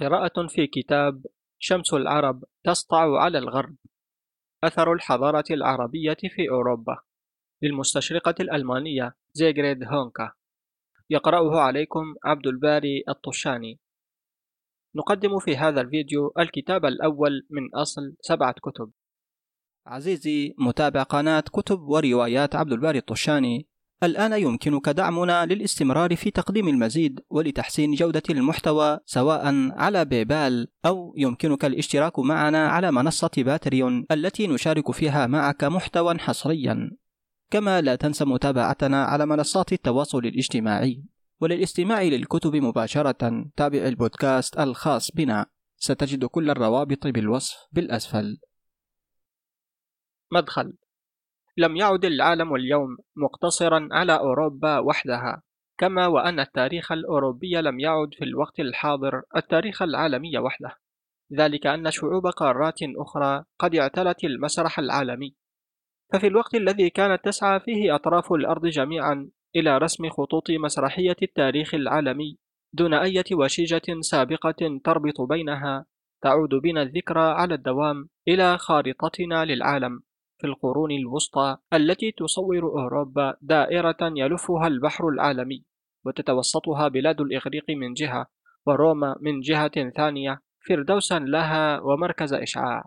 قراءة في كتاب شمس العرب تسطع على الغرب أثر الحضارة العربية في أوروبا للمستشرقة الألمانية زيغريد هونكا. يقرأه عليكم عبد الباري الطشاني. نقدم في هذا الفيديو الكتاب الأول من أصل سبعة كتب. عزيزي متابع قناة كتب وروايات عبد الباري الطشاني الآن يمكنك دعمنا للاستمرار في تقديم المزيد ولتحسين جودة المحتوى سواء على بيبال أو يمكنك الاشتراك معنا على منصة باتريون التي نشارك فيها معك محتوى حصريا. كما لا تنسى متابعتنا على منصات التواصل الاجتماعي. وللاستماع للكتب مباشرة تابع البودكاست الخاص بنا. ستجد كل الروابط بالوصف بالأسفل. مدخل. لم يعد العالم اليوم مقتصرا على أوروبا وحدها كما وأن التاريخ الأوروبي لم يعد في الوقت الحاضر التاريخ العالمي وحده. ذلك أن شعوب قارات أخرى قد اعتلت المسرح العالمي. ففي الوقت الذي كانت تسعى فيه أطراف الأرض جميعا إلى رسم خطوط مسرحية التاريخ العالمي دون أي وشيجة سابقة تربط بينها تعود بنا الذكرى على الدوام إلى خارطتنا للعالم. في القرون الوسطى التي تصور أوروبا دائرة يلفها البحر العالمي وتتوسطها بلاد الإغريق من جهة وروما من جهة ثانية فردوسا لها ومركز إشعاع.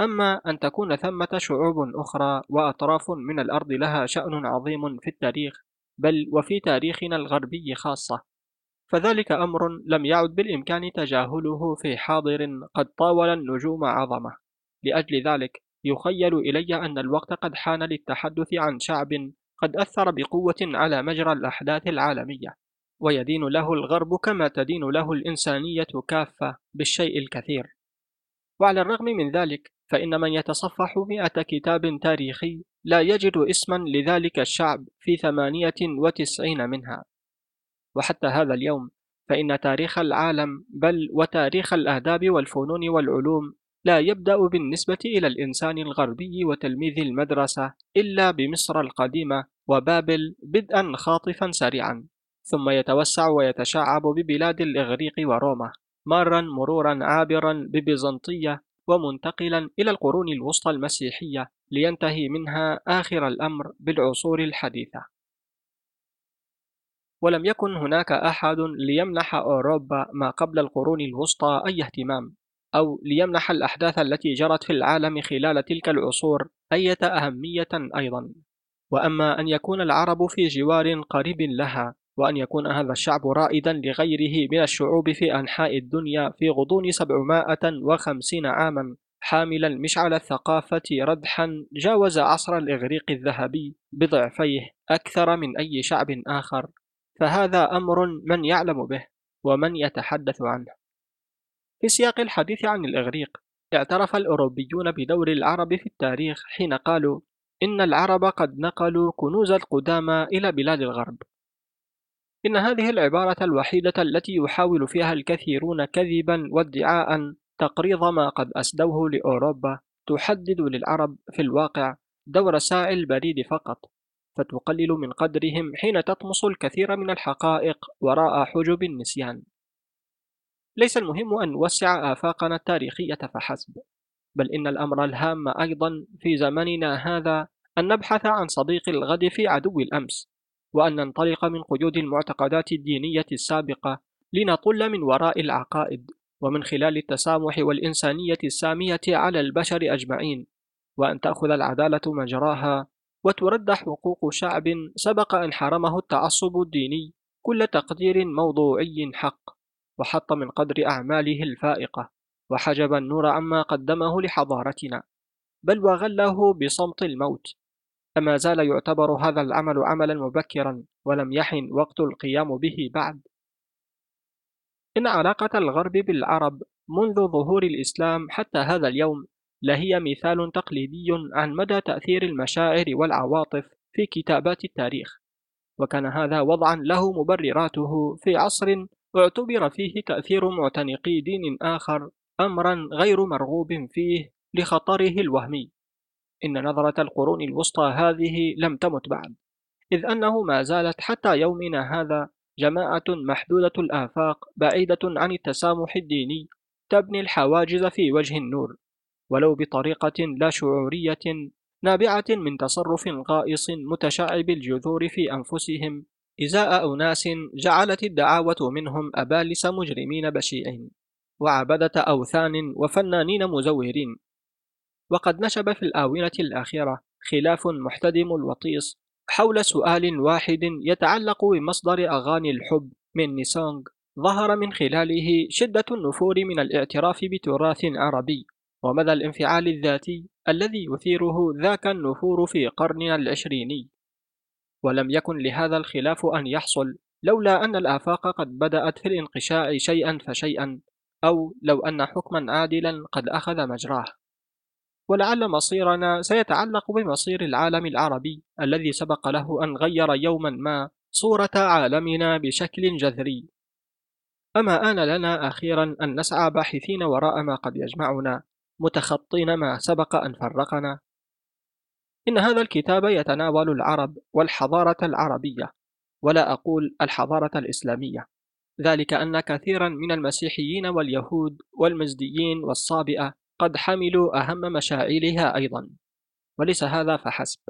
أما أن تكون ثمة شعوب أخرى وأطراف من الأرض لها شأن عظيم في التاريخ بل وفي تاريخنا الغربي خاصة. فذلك أمر لم يعد بالإمكان تجاهله في حاضر قد طاول النجوم عظمة. لأجل ذلك يخيل إلي أن الوقت قد حان للتحدث عن شعب قد أثر بقوة على مجرى الأحداث العالمية ويدين له الغرب كما تدين له الإنسانية كافة بالشيء الكثير. وعلى الرغم من ذلك فإن من يتصفح مئة كتاب تاريخي لا يجد اسما لذلك الشعب في ثمانية وتسعين منها. وحتى هذا اليوم فإن تاريخ العالم بل وتاريخ الآداب والفنون والعلوم لا يبدأ بالنسبة إلى الإنسان الغربي وتلميذ المدرسة إلا بمصر القديمة وبابل بدءا خاطفا سريعا ثم يتوسع ويتشعب ببلاد الإغريق وروما مارا مرورا عابرا ببيزنطية ومنتقلا إلى القرون الوسطى المسيحية لينتهي منها آخر الأمر بالعصور الحديثة. ولم يكن هناك أحد ليمنح أوروبا ما قبل القرون الوسطى أي اهتمام. أو ليمنح الأحداث التي جرت في العالم خلال تلك العصور أية أهمية أيضا. وأما أن يكون العرب في جوار قريب لها وأن يكون هذا الشعب رائدا لغيره من الشعوب في أنحاء الدنيا في غضون 750 عاما حاملا مشعل الثقافة ردحا جاوز عصر الإغريق الذهبي بضعفيه أكثر من أي شعب آخر. فهذا أمر من يعلم به ومن يتحدث عنه. في سياق الحديث عن الإغريق اعترف الأوروبيون بدور العرب في التاريخ حين قالوا إن العرب قد نقلوا كنوز القدامى إلى بلاد الغرب. إن هذه العبارة الوحيدة التي يحاول فيها الكثيرون كذبا وادعاء تقريض ما قد أسدوه لأوروبا تحدد للعرب في الواقع دور ساعي البريد فقط فتقلل من قدرهم حين تطمس الكثير من الحقائق وراء حجب النسيان. ليس المهم أن نوسع آفاقنا التاريخية فحسب بل إن الأمر الهام أيضا في زمننا هذا أن نبحث عن صديق الغد في عدو الأمس وأن ننطلق من قيود المعتقدات الدينية السابقة لنطل من وراء العقائد ومن خلال التسامح والإنسانية السامية على البشر أجمعين وأن تأخذ العدالة مجراها وترد حقوق شعب سبق أن حرمه التعصب الديني كل تقدير موضوعي حق. وحط من قدر أعماله الفائقة وحجب النور عما قدمه لحضارتنا. بل وغله بصمت الموت. أما زال يعتبر هذا العمل عملا مبكرا ولم يحن وقت القيام به بعد. إن علاقة الغرب بالعرب منذ ظهور الإسلام حتى هذا اليوم لهي مثال تقليدي عن مدى تأثير المشاعر والعواطف في كتابات التاريخ. وكان هذا وضعا له مبرراته في عصر اعتبر فيه تأثير معتنقي دين آخر أمرا غير مرغوب فيه لخطره الوهمي. إن نظرة القرون الوسطى هذه لم تمت بعد إذ أنه ما زالت حتى يومنا هذا جماعة محدودة الآفاق بعيدة عن التسامح الديني تبني الحواجز في وجه النور ولو بطريقة لا شعورية نابعة من تصرف غائص متشعب الجذور في أنفسهم إزاء أناس جعلت الدعاوة منهم أبالس مجرمين بشيعين وعبدة أوثان وفنانين مزورين. وقد نشب في الآونة الأخيرة خلاف محتدم الوطيس حول سؤال واحد يتعلق بمصدر أغاني الحب من نيسونغ ظهر من خلاله شدة النفور من الاعتراف بتراث عربي ومدى الانفعال الذاتي الذي يثيره ذاك النفور في قرننا العشريني. ولم يكن لهذا الخلاف أن يحصل لولا أن الآفاق قد بدأت في الانقشاع شيئا فشيئا أو لو أن حكما عادلا قد أخذ مجراه. ولعل مصيرنا سيتعلق بمصير العالم العربي الذي سبق له أن غير يوما ما صورة عالمنا بشكل جذري. أما آن لنا أخيرا أن نسعى باحثين وراء ما قد يجمعنا متخطين ما سبق أن فرقنا. إن هذا الكتاب يتناول العرب والحضارة العربية ولا أقول الحضارة الإسلامية. ذلك أن كثيرا من المسيحيين واليهود والمزديين والصابئة قد حملوا أهم مشاعرها أيضا. وليس هذا فحسب.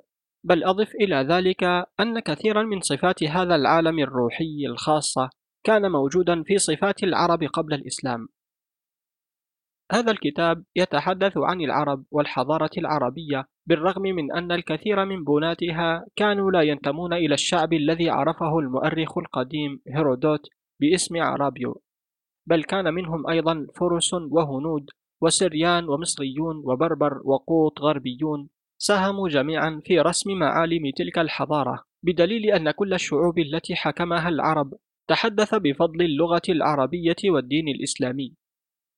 بل أضف إلى ذلك أن كثيرا من صفات هذا العالم الروحي الخاصة كان موجودا في صفات العرب قبل الإسلام. هذا الكتاب يتحدث عن العرب والحضارة العربية بالرغم من أن الكثير من بناتها كانوا لا ينتمون إلى الشعب الذي عرفه المؤرخ القديم هيرودوت باسم عرابيو بل كان منهم أيضا فرس وهنود وسريان ومصريون وبربر وقوط غربيون ساهموا جميعا في رسم معالم تلك الحضارة بدليل أن كل الشعوب التي حكمها العرب تحدث بفضل اللغة العربية والدين الإسلامي.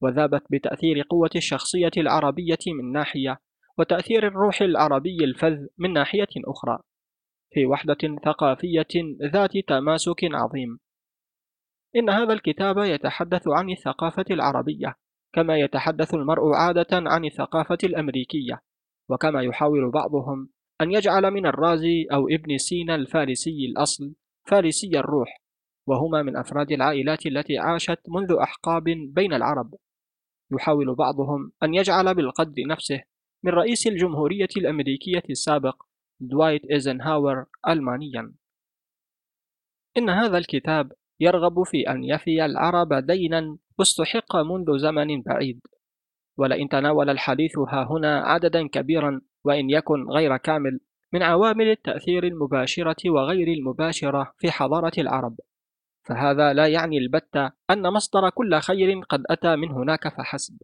وذابت بتأثير قوة الشخصية العربية من ناحية وتأثير الروح العربي الفذ من ناحية أخرى في وحدة ثقافية ذات تماسك عظيم. إن هذا الكتاب يتحدث عن الثقافة العربية كما يتحدث المرء عادة عن الثقافة الأمريكية وكما يحاول بعضهم أن يجعل من الرازي أو ابن سينا الفارسي الأصل فارسي الروح وهما من أفراد العائلات التي عاشت منذ أحقاب بين العرب. يحاول بعضهم أن يجعل بالقدر نفسه من رئيس الجمهورية الأمريكية السابق دوايت إيزنهاور ألمانيا. إن هذا الكتاب يرغب في أن يفي العرب دينا استحق منذ زمن بعيد. ولئن تناول الحديث ها هنا عددا كبيرا وإن يكن غير كامل من عوامل التأثير المباشرة وغير المباشرة في حضارة العرب. فهذا لا يعني البتة أن مصدر كل خير قد أتى من هناك فحسب.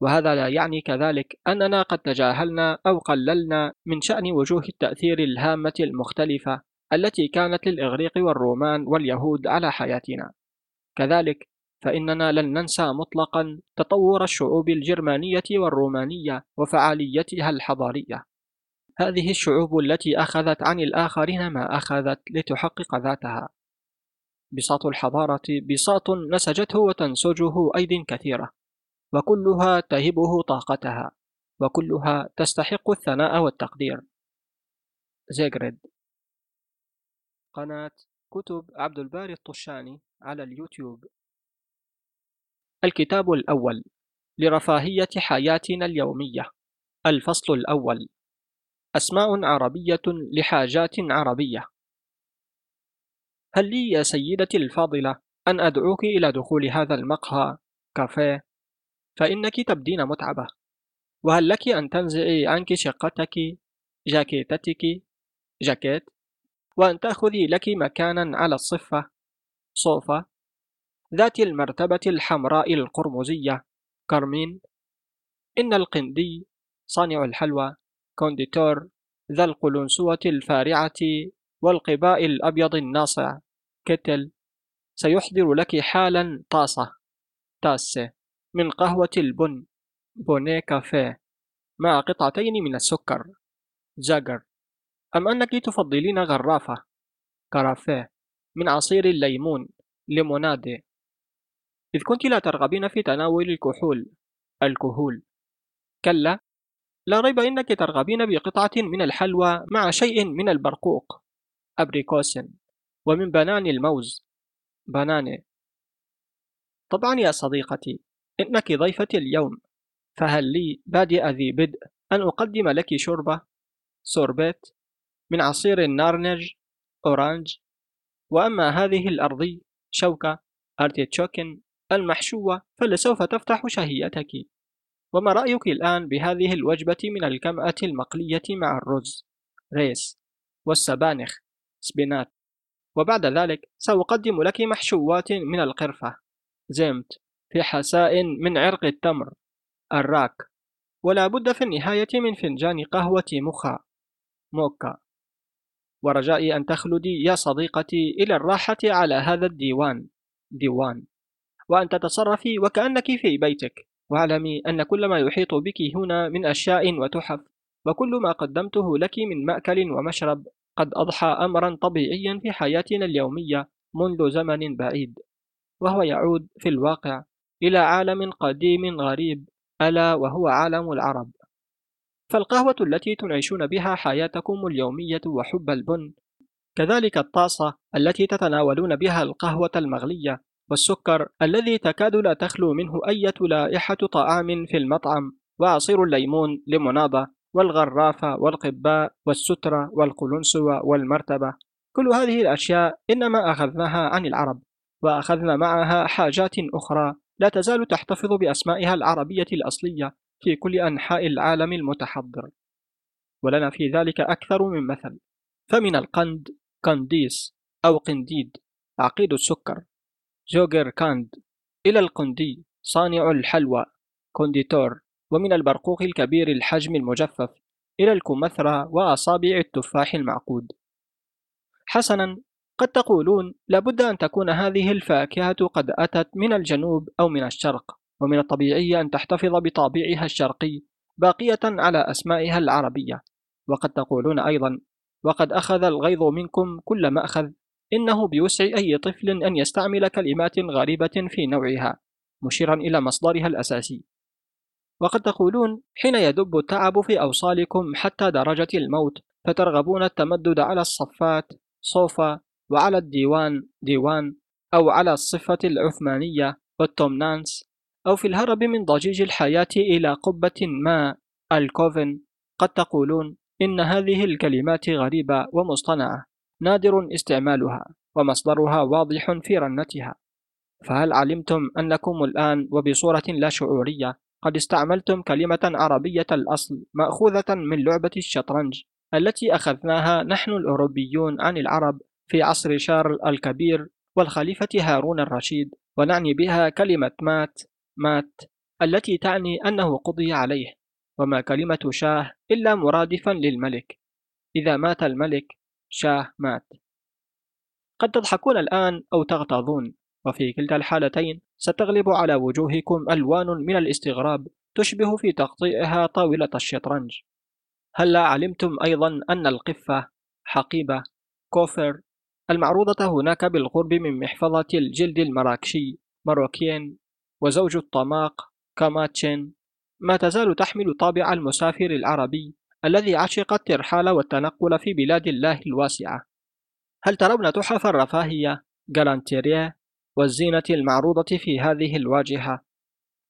وهذا لا يعني كذلك أننا قد تجاهلنا أو قللنا من شأن وجوه التأثير الهامة المختلفة التي كانت للإغريق والرومان واليهود على حياتنا. كذلك فإننا لن ننسى مطلقا تطور الشعوب الجرمانية والرومانية وفعاليتها الحضارية. هذه الشعوب التي أخذت عن الآخرين ما أخذت لتحقق ذاتها. بساط الحضارة بساط نسجته وتنسجه أيد كثيرة وكلها تهبه طاقتها وكلها تستحق الثناء والتقدير. زيغريد. قناة كتب عبد الباري الطشاني على اليوتيوب. الكتاب الأول لرفاهية حياتنا اليومية. الفصل الأول. أسماء عربية لحاجات عربية. هل لي يا سيدتي الفاضلة أن أدعوك إلى دخول هذا المقهى كافيه؟ فإنك تبدين متعبة. وهل لك أن تنزعي عنك شقتك جاكيتتك جاكيت؟ وأن تأخذي لك مكانا على الصفة صوفة ذات المرتبة الحمراء القرمزية. كارمين. إن القندي صانع الحلوى. كونديتور ذا القلنسوة الفارعة والقباء الأبيض الناصع. كتل. سيحضر لك حالا طاسة. تاسة من قهوة البن. بوني كافيه. مع قطعتين من السكر. جاجر. أم أنك تفضلين غرافة؟ كرافيه. من عصير الليمون. ليمونادي. إذ كنت لا ترغبين في تناول الكحول. الكهول كلا. لا ريب إنك ترغبين بقطعة من الحلوى مع شيء من البرقوق. أبريكوس ومن بنان الموز. Banane طبعا يا صديقتي إنك ضيفتي اليوم فهل لي بادئ ذي بدء أن أقدم لك شوربة؟ Sorbet من عصير النارنج Orange وأما هذه الأرضي شوكة Artischocken المحشوة فلسوف تفتح شهيتك. وما رأيك الآن بهذه الوجبة من الكمأة المقلية مع الرز ريس والسبانخ سبينات؟ وبعد ذلك سأقدم لك محشوات من القرفة. زمت في حساء من عرق التمر. الراك. ولا بد في النهاية من فنجان قهوة مخا. موكا. ورجائي أن تخلدي يا صديقتي إلى الراحة على هذا الديوان. ديوان. وأن تتصرفي وكأنك في بيتك. واعلمي أن كل ما يحيط بك هنا من أشياء وتحف. وكل ما قدمته لك من مأكل ومشرب. قد أضحى أمرا طبيعيا في حياتنا اليومية منذ زمن بعيد وهو يعود في الواقع إلى عالم قديم غريب ألا وهو عالم العرب. فالقهوة التي تنعشون بها حياتكم اليومية وحب البن كذلك الطاسة التي تتناولون بها القهوة المغلية والسكر الذي تكاد لا تخلو منه أي لائحة طعام في المطعم وعصير الليمون لمناضة والغرافة والقباء والسترة والقلنسوة والمرتبة. كل هذه الأشياء إنما أخذناها عن العرب وأخذنا معها حاجات أخرى لا تزال تحتفظ بأسمائها العربية الأصلية في كل أنحاء العالم المتحضر. ولنا في ذلك أكثر من مثل. فمن القند قنديس أو قنديد عقيد السكر جوجر كاند. إلى القندي صانع الحلوى كونديتور. ومن البرقوق الكبير الحجم المجفف إلى الكمثرى وأصابع التفاح المعقود. حسنا قد تقولون لابد أن تكون هذه الفاكهة قد أتت من الجنوب أو من الشرق ومن الطبيعي أن تحتفظ بطابعها الشرقي باقية على أسمائها العربية. وقد تقولون أيضا وقد أخذ الغيظ منكم كل مأخذ إنه بوسع أي طفل أن يستعمل كلمات غريبة في نوعها مشيرا إلى مصدرها الأساسي. وقد تقولون حين يدب التعب في أوصالكم حتى درجة الموت فترغبون التمدد على الصفات صوفا وعلى الديوان ديوان أو على الصفة العثمانية والتومنانس أو في الهرب من ضجيج الحياة إلى قبة ما الكوفن. قد تقولون إن هذه الكلمات غريبة ومصطنعة نادر استعمالها ومصدرها واضح في رنتها. فهل علمتم أنكم الآن وبصورة لا شعورية قد استعملتم كلمة عربية الأصل مأخوذة من لعبة الشطرنج التي أخذناها نحن الأوروبيون عن العرب في عصر شارل الكبير والخليفة هارون الرشيد ونعني بها كلمة مات مات التي تعني أنه قضي عليه وما كلمة شاه إلا مرادفا للملك. إذا مات الملك شاه مات. قد تضحكون الآن أو تغتاظون وفي كلتا الحالتين ستغلب على وجوهكم ألوان من الاستغراب تشبه في تقطيعها طاولة الشطرنج. هل علمتم أيضا أن القفة حقيبة؟ كوفر. المعروضة هناك بالقرب من محفظة الجلد المراكشي Maroquin وزوج الطماق Gamaschen. ما تزال تحمل طابع المسافر العربي الذي عشق الترحال والتنقل في بلاد الله الواسعة. هل ترون تحف الرفاهية؟ Galanterie والزينة المعروضة في هذه الواجهة.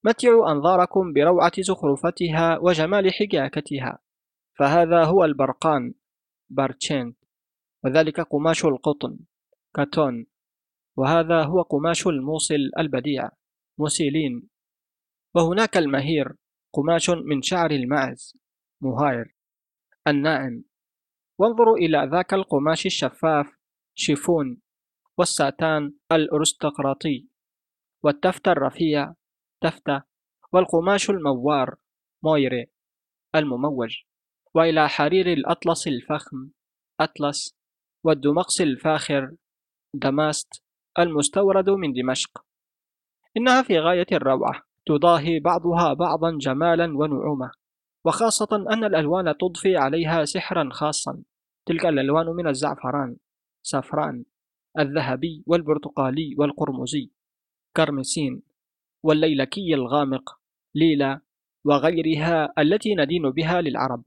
متعوا أنظاركم بروعة زخرفتها وجمال حكاكتها فهذا هو البرقان Barchent وذلك قماش القطن كاتون. وهذا هو قماش الموصل البديع موسيلين. وهناك المهير قماش من شعر الماعز مهاير. الناعم. وانظروا إلى ذاك القماش الشفاف شيفون. والساتان الأرستقراطي والتفتة الرفيع تفتة والقماش الموار مويري المموج وإلى حرير الأطلس الفخم أطلس والدمقس الفاخر دماست المستورد من دمشق. إنها في غاية الروعة تضاهي بعضها بعضا جمالا ونعومة وخاصة أن الألوان تضفي عليها سحرا خاصا تلك الألوان من الزعفران سافران الذهبي والبرتقالي والقرمزي كرمسين والليلكي الغامق ليلى وغيرها التي ندين بها للعرب.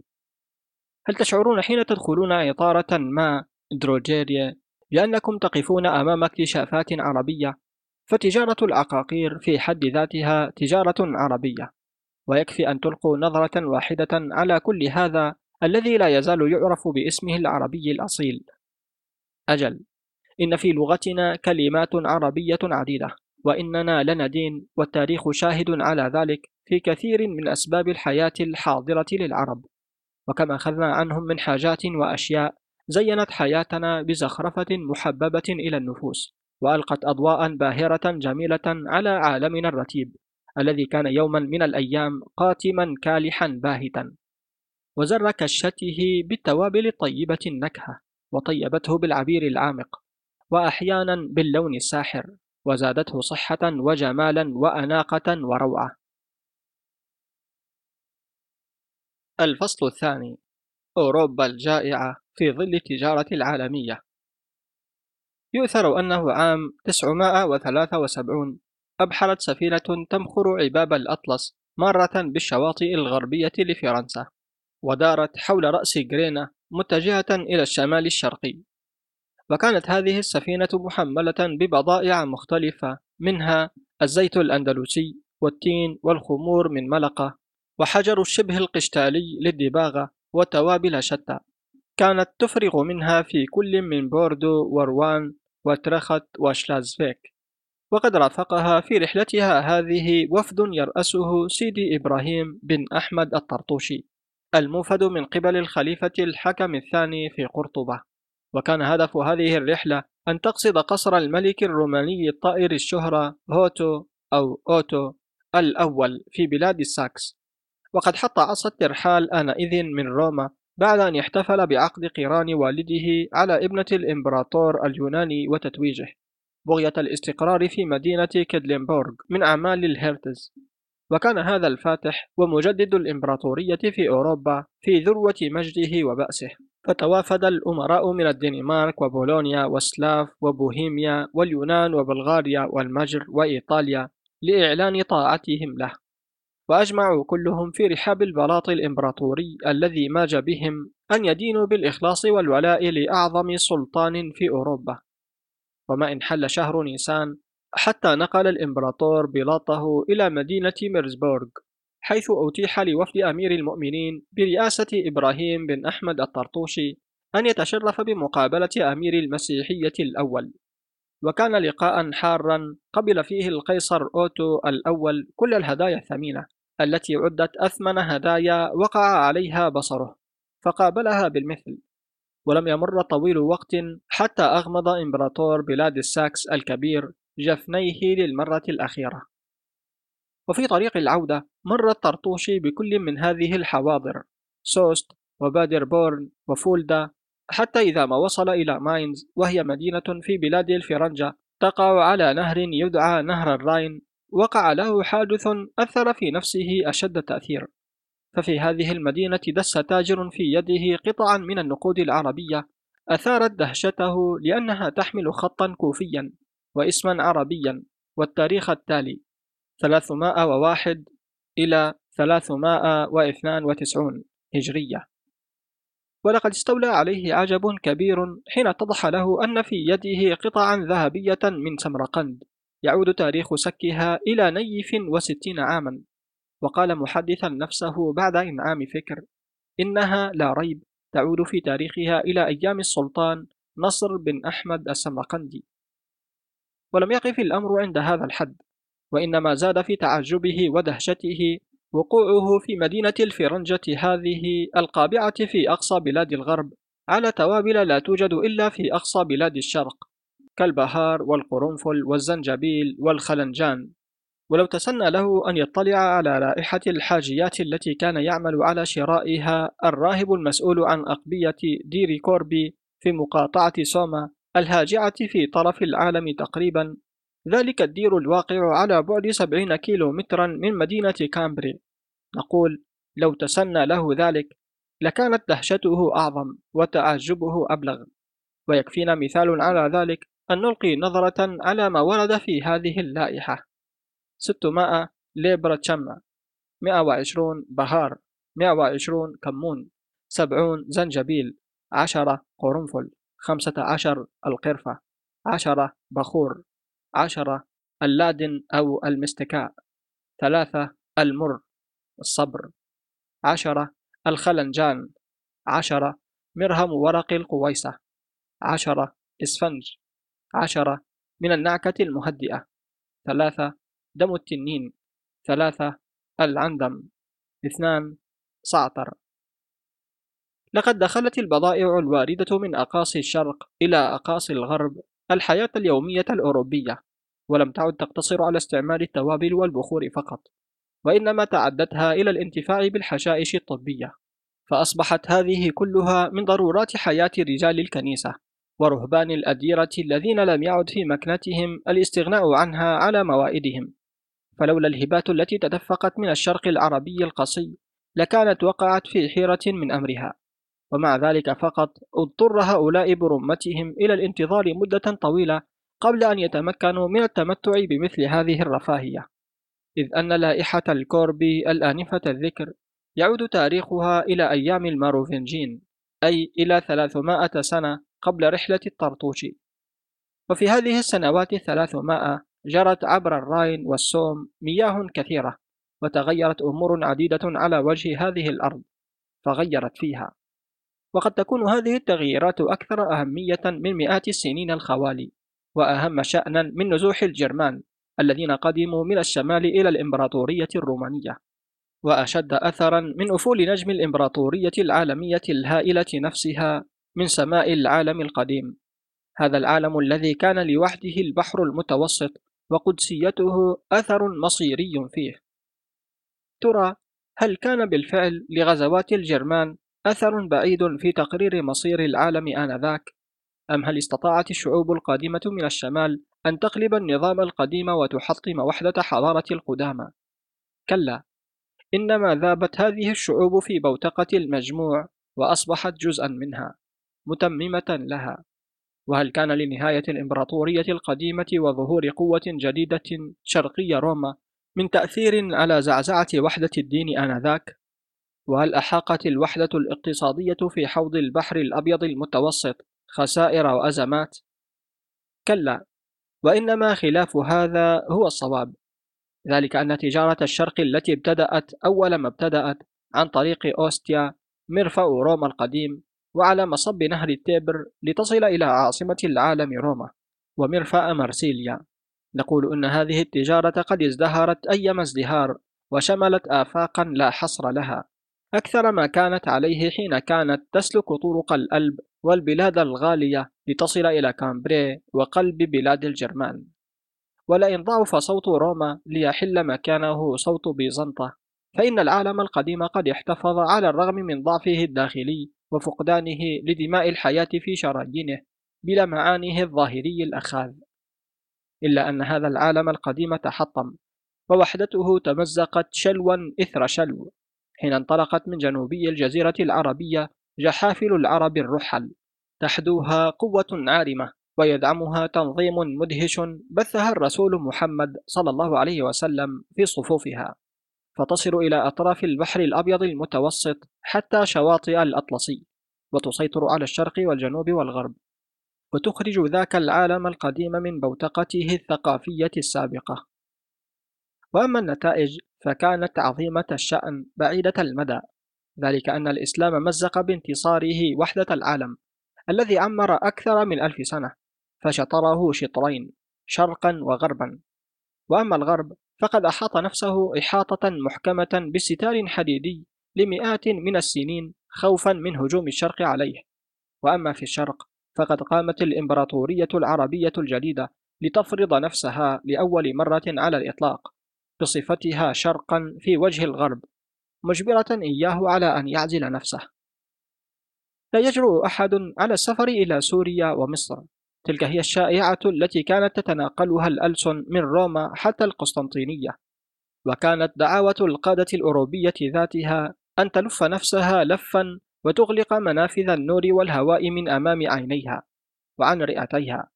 هل تشعرون حين تدخلون عطارة ما دروجيريا لأنكم تقفون أمام اكتشافات عربية؟ فتجارة العقاقير في حد ذاتها تجارة عربية ويكفي أن تلقوا نظرة واحدة على كل هذا الذي لا يزال يعرف باسمه العربي الأصيل. أجل. إن في لغتنا كلمات عربية عديدة وإننا لنا دين والتاريخ شاهد على ذلك في كثير من أسباب الحياة الحاضرة للعرب. وكما أخذنا عنهم من حاجات وأشياء زينت حياتنا بزخرفة محببة إلى النفوس وألقت أضواء باهرة جميلة على عالمنا الرتيب الذي كان يوما من الأيام قاتما كالحا باهتا. وزر كشته بالتوابل الطيبة النكهة وطيبته بالعبير العامق وأحيانا باللون الساحر وزادته صحة وجمالا وأناقة وروعة. الفصل الثاني أوروبا الجائعة في ظل التجارة العالمية. يؤثر أنه عام 973 أبحرت سفينة تمخر عباب الأطلس مارة بالشواطئ الغربية لفرنسا ودارت حول رأس غرينا متجهة إلى الشمال الشرقي. وكانت هذه السفينة محملة ببضائع مختلفة منها الزيت الأندلسي والتين والخمور من ملقة وحجر الشبه القشتالي للدباغة وتوابل شتى. كانت تفرغ منها في كل من بوردو وروان وترخت وشلازفيك. وقد رافقها في رحلتها هذه وفد يرأسه سيدي إبراهيم بن أحمد الطرطوشي الموفد من قبل الخليفة الحكم الثاني في قرطبة. وكان هدف هذه الرحلة أن تقصد قصر الملك الروماني الطائر الشهرة هوتو أو أوتو الأول في بلاد الساكس. وقد حط عصا الترحال آنئذ من روما بعد أن احتفل بعقد قران والده على ابنة الإمبراطور اليوناني وتتويجه بغية الاستقرار في مدينة كيدلينبورغ من أعمال الهيرتز. وكان هذا الفاتح ومجدد الإمبراطورية في أوروبا في ذروة مجده وبأسه. فتوافد الأمراء من الدنمارك وبولونيا وسلاف وبوهيميا واليونان وبلغاريا والمجر وإيطاليا لإعلان طاعتهم له. وأجمعوا كلهم في رحاب البلاط الإمبراطوري الذي ماج بهم أن يدينوا بالإخلاص والولاء لأعظم سلطان في أوروبا. وما إن حل شهر نيسان حتى نقل الإمبراطور بلاطه إلى مدينة ميرزبورغ. حيث أتيح لوفد أمير المؤمنين برئاسة إبراهيم بن أحمد الطرطوشي أن يتشرف بمقابلة أمير المسيحية الأول. وكان لقاء حارا قبل فيه القيصر أوتو الأول كل الهدايا الثمينة التي عدت أثمن هدايا وقع عليها بصره فقابلها بالمثل. ولم يمر طويل وقت حتى أغمض إمبراطور بلاد الساكس الكبير جفنيه للمرة الأخيرة. وفي طريق العودة مر الطرطوشي بكل من هذه الحواضر سوست وبادربورن وفولدا حتى إذا ما وصل إلى ماينز وهي مدينة في بلاد الفرنجة تقع على نهر يدعى نهر الراين وقع له حادث أثر في نفسه أشد التأثير ففي هذه المدينة دس تاجر في يده قطعا من النقود العربية أثارت دهشته لأنها تحمل خطا كوفيا واسما عربيا والتاريخ التالي 301 إلى 392 هجرية. ولقد استولى عليه عجب كبير حين اتضح له أن في يده قطعا ذهبية من سمرقند يعود تاريخ سكها إلى نيف وستين عاما. وقال محدثا نفسه بعد إنعام فكر إنها لا ريب تعود في تاريخها إلى أيام السلطان نصر بن أحمد السمرقندي. ولم يقف الأمر عند هذا الحد. وإنما زاد في تعجبه ودهشته وقوعه في مدينة الفرنجة هذه القابعة في أقصى بلاد الغرب على توابل لا توجد إلا في أقصى بلاد الشرق كالبهار والقرنفل والزنجبيل والخلنجان. ولو تسنى له أن يطلع على رائحة الحاجيات التي كان يعمل على شرائها الراهب المسؤول عن أقبية ديري كوربي في مقاطعة سوما الهاجعة في طرف العالم تقريبا ذلك الدير الواقع على بعد سبعين كيلو مترا من مدينة كامبري. نقول لو تسنى له ذلك لكانت دهشته أعظم وتعجبه أبلغ. ويكفينا مثال على ذلك أن نلقي نظرة على ما ورد في هذه اللائحة. 600 ليبرا تشمع 120 بهار 120 كمون 70 زنجبيل 10 قرنفل خمسة عشر القرفة عشرة بخور. عشرة اللادن أو المستكاء. ثلاثة المر الصبر. عشرة الخلنجان. عشرة مرهم ورق القويسة عشرة إسفنج. عشرة من النعكة المهدئة. ثلاثة دم التنين. ثلاثة العندم. اثنان صعتر لقد دخلت البضائع الواردة من أقاصي الشرق إلى أقاصي الغرب. الحياة اليومية الأوروبية ولم تعد تقتصر على استعمال التوابل والبخور فقط وإنما تعدتها إلى الانتفاع بالحشائش الطبية فأصبحت هذه كلها من ضرورات حياة رجال الكنيسة ورهبان الأديرة الذين لم يعد في مكنتهم الاستغناء عنها على موائدهم. فلولا الهبات التي تدفقت من الشرق العربي القصي لكانت وقعت في حيرة من أمرها. ومع ذلك فقط اضطر هؤلاء برمتهم إلى الانتظار مدة طويلة قبل أن يتمكنوا من التمتع بمثل هذه الرفاهية. إذ أن لائحة الكوربي الآنفة الذكر يعود تاريخها إلى أيام الماروفنجين أي إلى 300 سنة قبل رحلة الطرطوشي وفي هذه السنوات الثلاثمائة جرت عبر الراين والسوم مياه كثيرة وتغيرت أمور عديدة على وجه هذه الأرض فغيرت فيها. وقد تكون هذه التغييرات أكثر أهمية من مئات السنين الخوالي وأهم شأنا من نزوح الجرمان الذين قدموا من الشمال إلى الإمبراطورية الرومانية وأشد أثرا من أفول نجم الإمبراطورية العالمية الهائلة نفسها من سماء العالم القديم. هذا العالم الذي كان لوحده البحر المتوسط وقدسيته أثر مصيري فيه. ترى هل كان بالفعل لغزوات الجرمان أثر بعيد في تقرير مصير العالم آنذاك؟ أم هل استطاعت الشعوب القادمة من الشمال أن تقلب النظام القديم وتحطم وحدة حضارة القدامى؟ كلا إنما ذابت هذه الشعوب في بوتقة المجموع وأصبحت جزءا منها متممة لها وهل كان لنهاية الإمبراطورية القديمة وظهور قوة جديدة شرقي روما من تأثير على زعزعة وحدة الدين آنذاك؟ وهل أحاقت الوحدة الاقتصادية في حوض البحر الأبيض المتوسط خسائر وأزمات؟ كلا، وإنما خلاف هذا هو الصواب، ذلك أن تجارة الشرق التي ابتدأت أول ما ابتدأت عن طريق أوستيا مرفأ روما القديم وعلى مصب نهر التيبر لتصل إلى عاصمة العالم روما ومرفأ مرسيليا نقول أن هذه التجارة قد ازدهرت أيما ازدهار وشملت آفاقا لا حصر لها أكثر ما كانت عليه حين كانت تسلك طرق الألب والبلاد الغالية لتصل إلى كامبري وقلب بلاد الجرمان. ولئن ضعف صوت روما ليحل مكانه صوت بيزنطة فإن العالم القديم قد احتفظ على الرغم من ضعفه الداخلي وفقدانه لدماء الحياة في شرايينه بلمعانه الظاهري الأخاذ. إلا أن هذا العالم القديم تحطم ووحدته تمزقت شلوا إثر شلو. حين انطلقت من جنوبي الجزيرة العربية جحافل العرب الرحل. تحدوها قوة عارمة ويدعمها تنظيم مدهش بثها الرسول محمد صلى الله عليه وسلم في صفوفها. فتصل إلى أطراف البحر الأبيض المتوسط حتى شواطئ الأطلسي وتسيطر على الشرق والجنوب والغرب. وتخرج ذاك العالم القديم من بوتقته الثقافية السابقة. وأما النتائج فكانت عظيمة الشأن بعيدة المدى ذلك أن الإسلام مزق بانتصاره وحدة العالم الذي عمر أكثر من ألف سنة فشطره شطرين شرقا وغربا. وأما الغرب فقد أحاط نفسه إحاطة محكمة بستار حديدي لمئات من السنين خوفا من هجوم الشرق عليه. وأما في الشرق فقد قامت الإمبراطورية العربية الجديدة لتفرض نفسها لأول مرة على الإطلاق. بصفتها شرقا في وجه الغرب مجبرة إياه على أن يعزل نفسه. لا يجرؤ أحد على السفر إلى سوريا ومصر. تلك هي الشائعة التي كانت تتناقلها الألسن من روما حتى القسطنطينية. وكانت دعاوة القادة الأوروبية ذاتها أن تلف نفسها لفا وتغلق منافذ النور والهواء من أمام عينيها وعن رئتيها.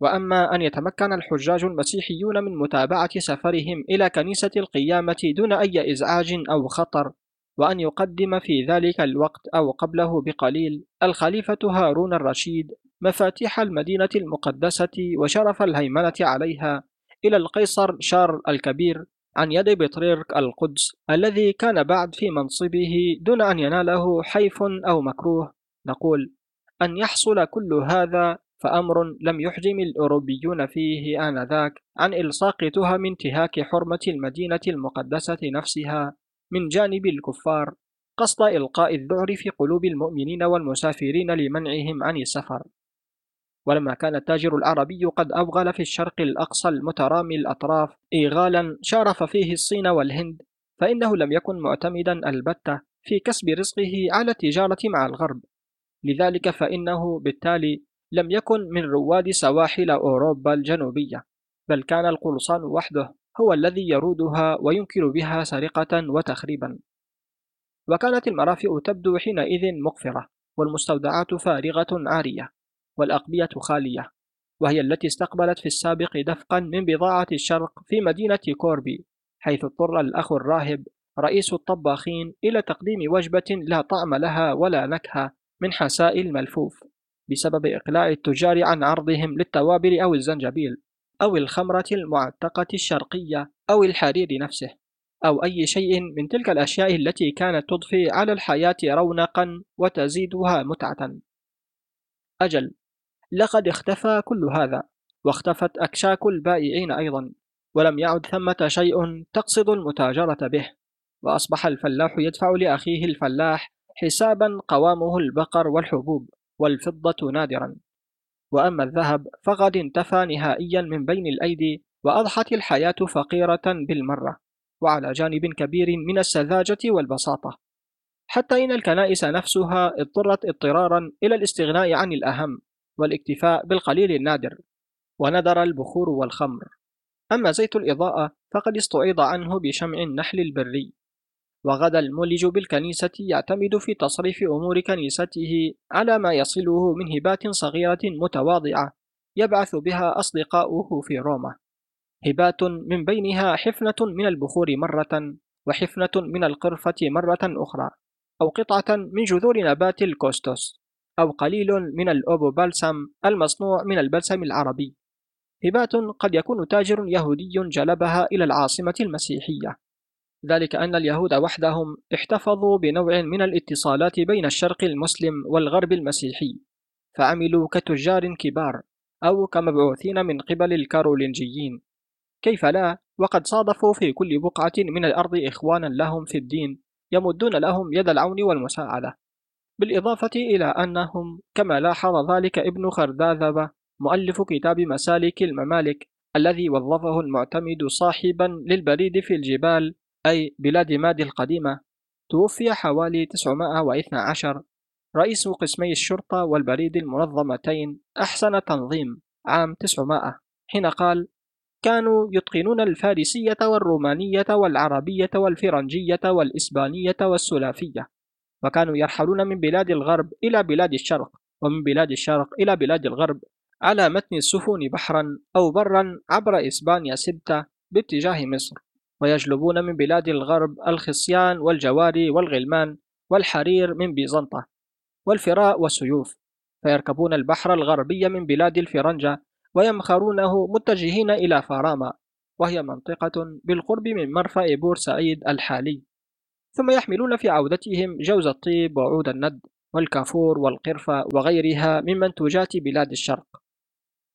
وأما أن يتمكن الحجاج المسيحيون من متابعة سفرهم إلى كنيسة القيامة دون أي إزعاج أو خطر وأن يقدم في ذلك الوقت أو قبله بقليل الخليفة هارون الرشيد مفاتيح المدينة المقدسة وشرف الهيمنة عليها إلى القيصر شارل الكبير عن يد بطريرك القدس الذي كان بعد في منصبه دون أن يناله حيف أو مكروه. نقول أن يحصل كل هذا فأمر لم يحجم الأوروبيون فيه آنذاك عن إلصاق تهم انتهاك حرمة المدينة المقدسة نفسها من جانب الكفار قصد إلقاء الذعر في قلوب المؤمنين والمسافرين لمنعهم عن السفر. ولما كان التاجر العربي قد أوغل في الشرق الأقصى المترامي الأطراف إيغالا شارف فيه الصين والهند فإنه لم يكن معتمدا البتة في كسب رزقه على التجارة مع الغرب. لذلك فإنه بالتالي لم يكن من رواد سواحل أوروبا الجنوبية بل كان القلصان وحده هو الذي يرودها وينكر بها سرقة وتخريبا. وكانت المرافئ تبدو حينئذ مقفرة والمستودعات فارغة عارية والأقبية خالية وهي التي استقبلت في السابق دفقا من بضاعة الشرق في مدينة كوربي حيث اضطر الأخ الراهب رئيس الطباخين إلى تقديم وجبة لا طعم لها ولا نكهة من حساء الملفوف بسبب إقلاع التجار عن عرضهم للتوابل أو الزنجبيل أو الخمرة المعتقة الشرقية أو الحرير نفسه أو أي شيء من تلك الأشياء التي كانت تضفي على الحياة رونقا وتزيدها متعة. أجل لقد اختفى كل هذا واختفت أكشاك البائعين أيضا ولم يعد ثمة شيء تقصد المتاجرة به وأصبح الفلاح يدفع لأخيه الفلاح حسابا قوامه البقر والحبوب. والفضة نادرا. وأما الذهب فقد انتفى نهائيا من بين الأيدي وأضحت الحياة فقيرة بالمرة وعلى جانب كبير من السذاجة والبساطة. حتى إن الكنائس نفسها اضطرت اضطرارا إلى الاستغناء عن الأهم والاكتفاء بالقليل النادر وندر البخور والخمر. أما زيت الإضاءة فقد استعيض عنه بشمع النحل البري. وغدا المولج بالكنيسة يعتمد في تصريف أمور كنيسته على ما يصله من هبات صغيرة متواضعة يبعث بها أصدقاؤه في روما. هبات من بينها حفنة من البخور مرة وحفنة من القرفة مرة أخرى أو قطعة من جذور نبات الكوستوس أو قليل من الأوبو بالسام المصنوع من البلسم العربي. هبات قد يكون تاجر يهودي جلبها إلى العاصمة المسيحية. ذلك أن اليهود وحدهم احتفظوا بنوع من الاتصالات بين الشرق المسلم والغرب المسيحي فعملوا كتجار كبار أو كمبعوثين من قبل الكارولينجيين. كيف لا؟ وقد صادفوا في كل بقعة من الأرض إخوانا لهم في الدين يمدون لهم يد العون والمساعدة. بالإضافة إلى أنهم كما لاحظ ذلك ابن خرداذبة مؤلف كتاب مسالك الممالك الذي وظفه المعتمد صاحبا للبريد في الجبال أي بلاد مادي القديمة توفي حوالي 912 رئيس قسمي الشرطة والبريد المنظمتين أحسن تنظيم عام 900 حين قال كانوا يتقنون الفارسية والرومانية والعربية والفرنجية والإسبانية والسلافية وكانوا يرحلون من بلاد الغرب إلى بلاد الشرق ومن بلاد الشرق إلى بلاد الغرب على متن السفن بحرا أو برا عبر إسبانيا سبتة باتجاه مصر. ويجلبون من بلاد الغرب الخصيان والجواري والغلمان والحرير من بيزنطة والفراء والسيوف فيركبون البحر الغربي من بلاد الفرنجة ويمخرونه متجهين إلى فراما وهي منطقة بالقرب من مرفأ بورسعيد الحالي. ثم يحملون في عودتهم جوز الطيب وعود الند والكافور والقرفة وغيرها من منتوجات بلاد الشرق.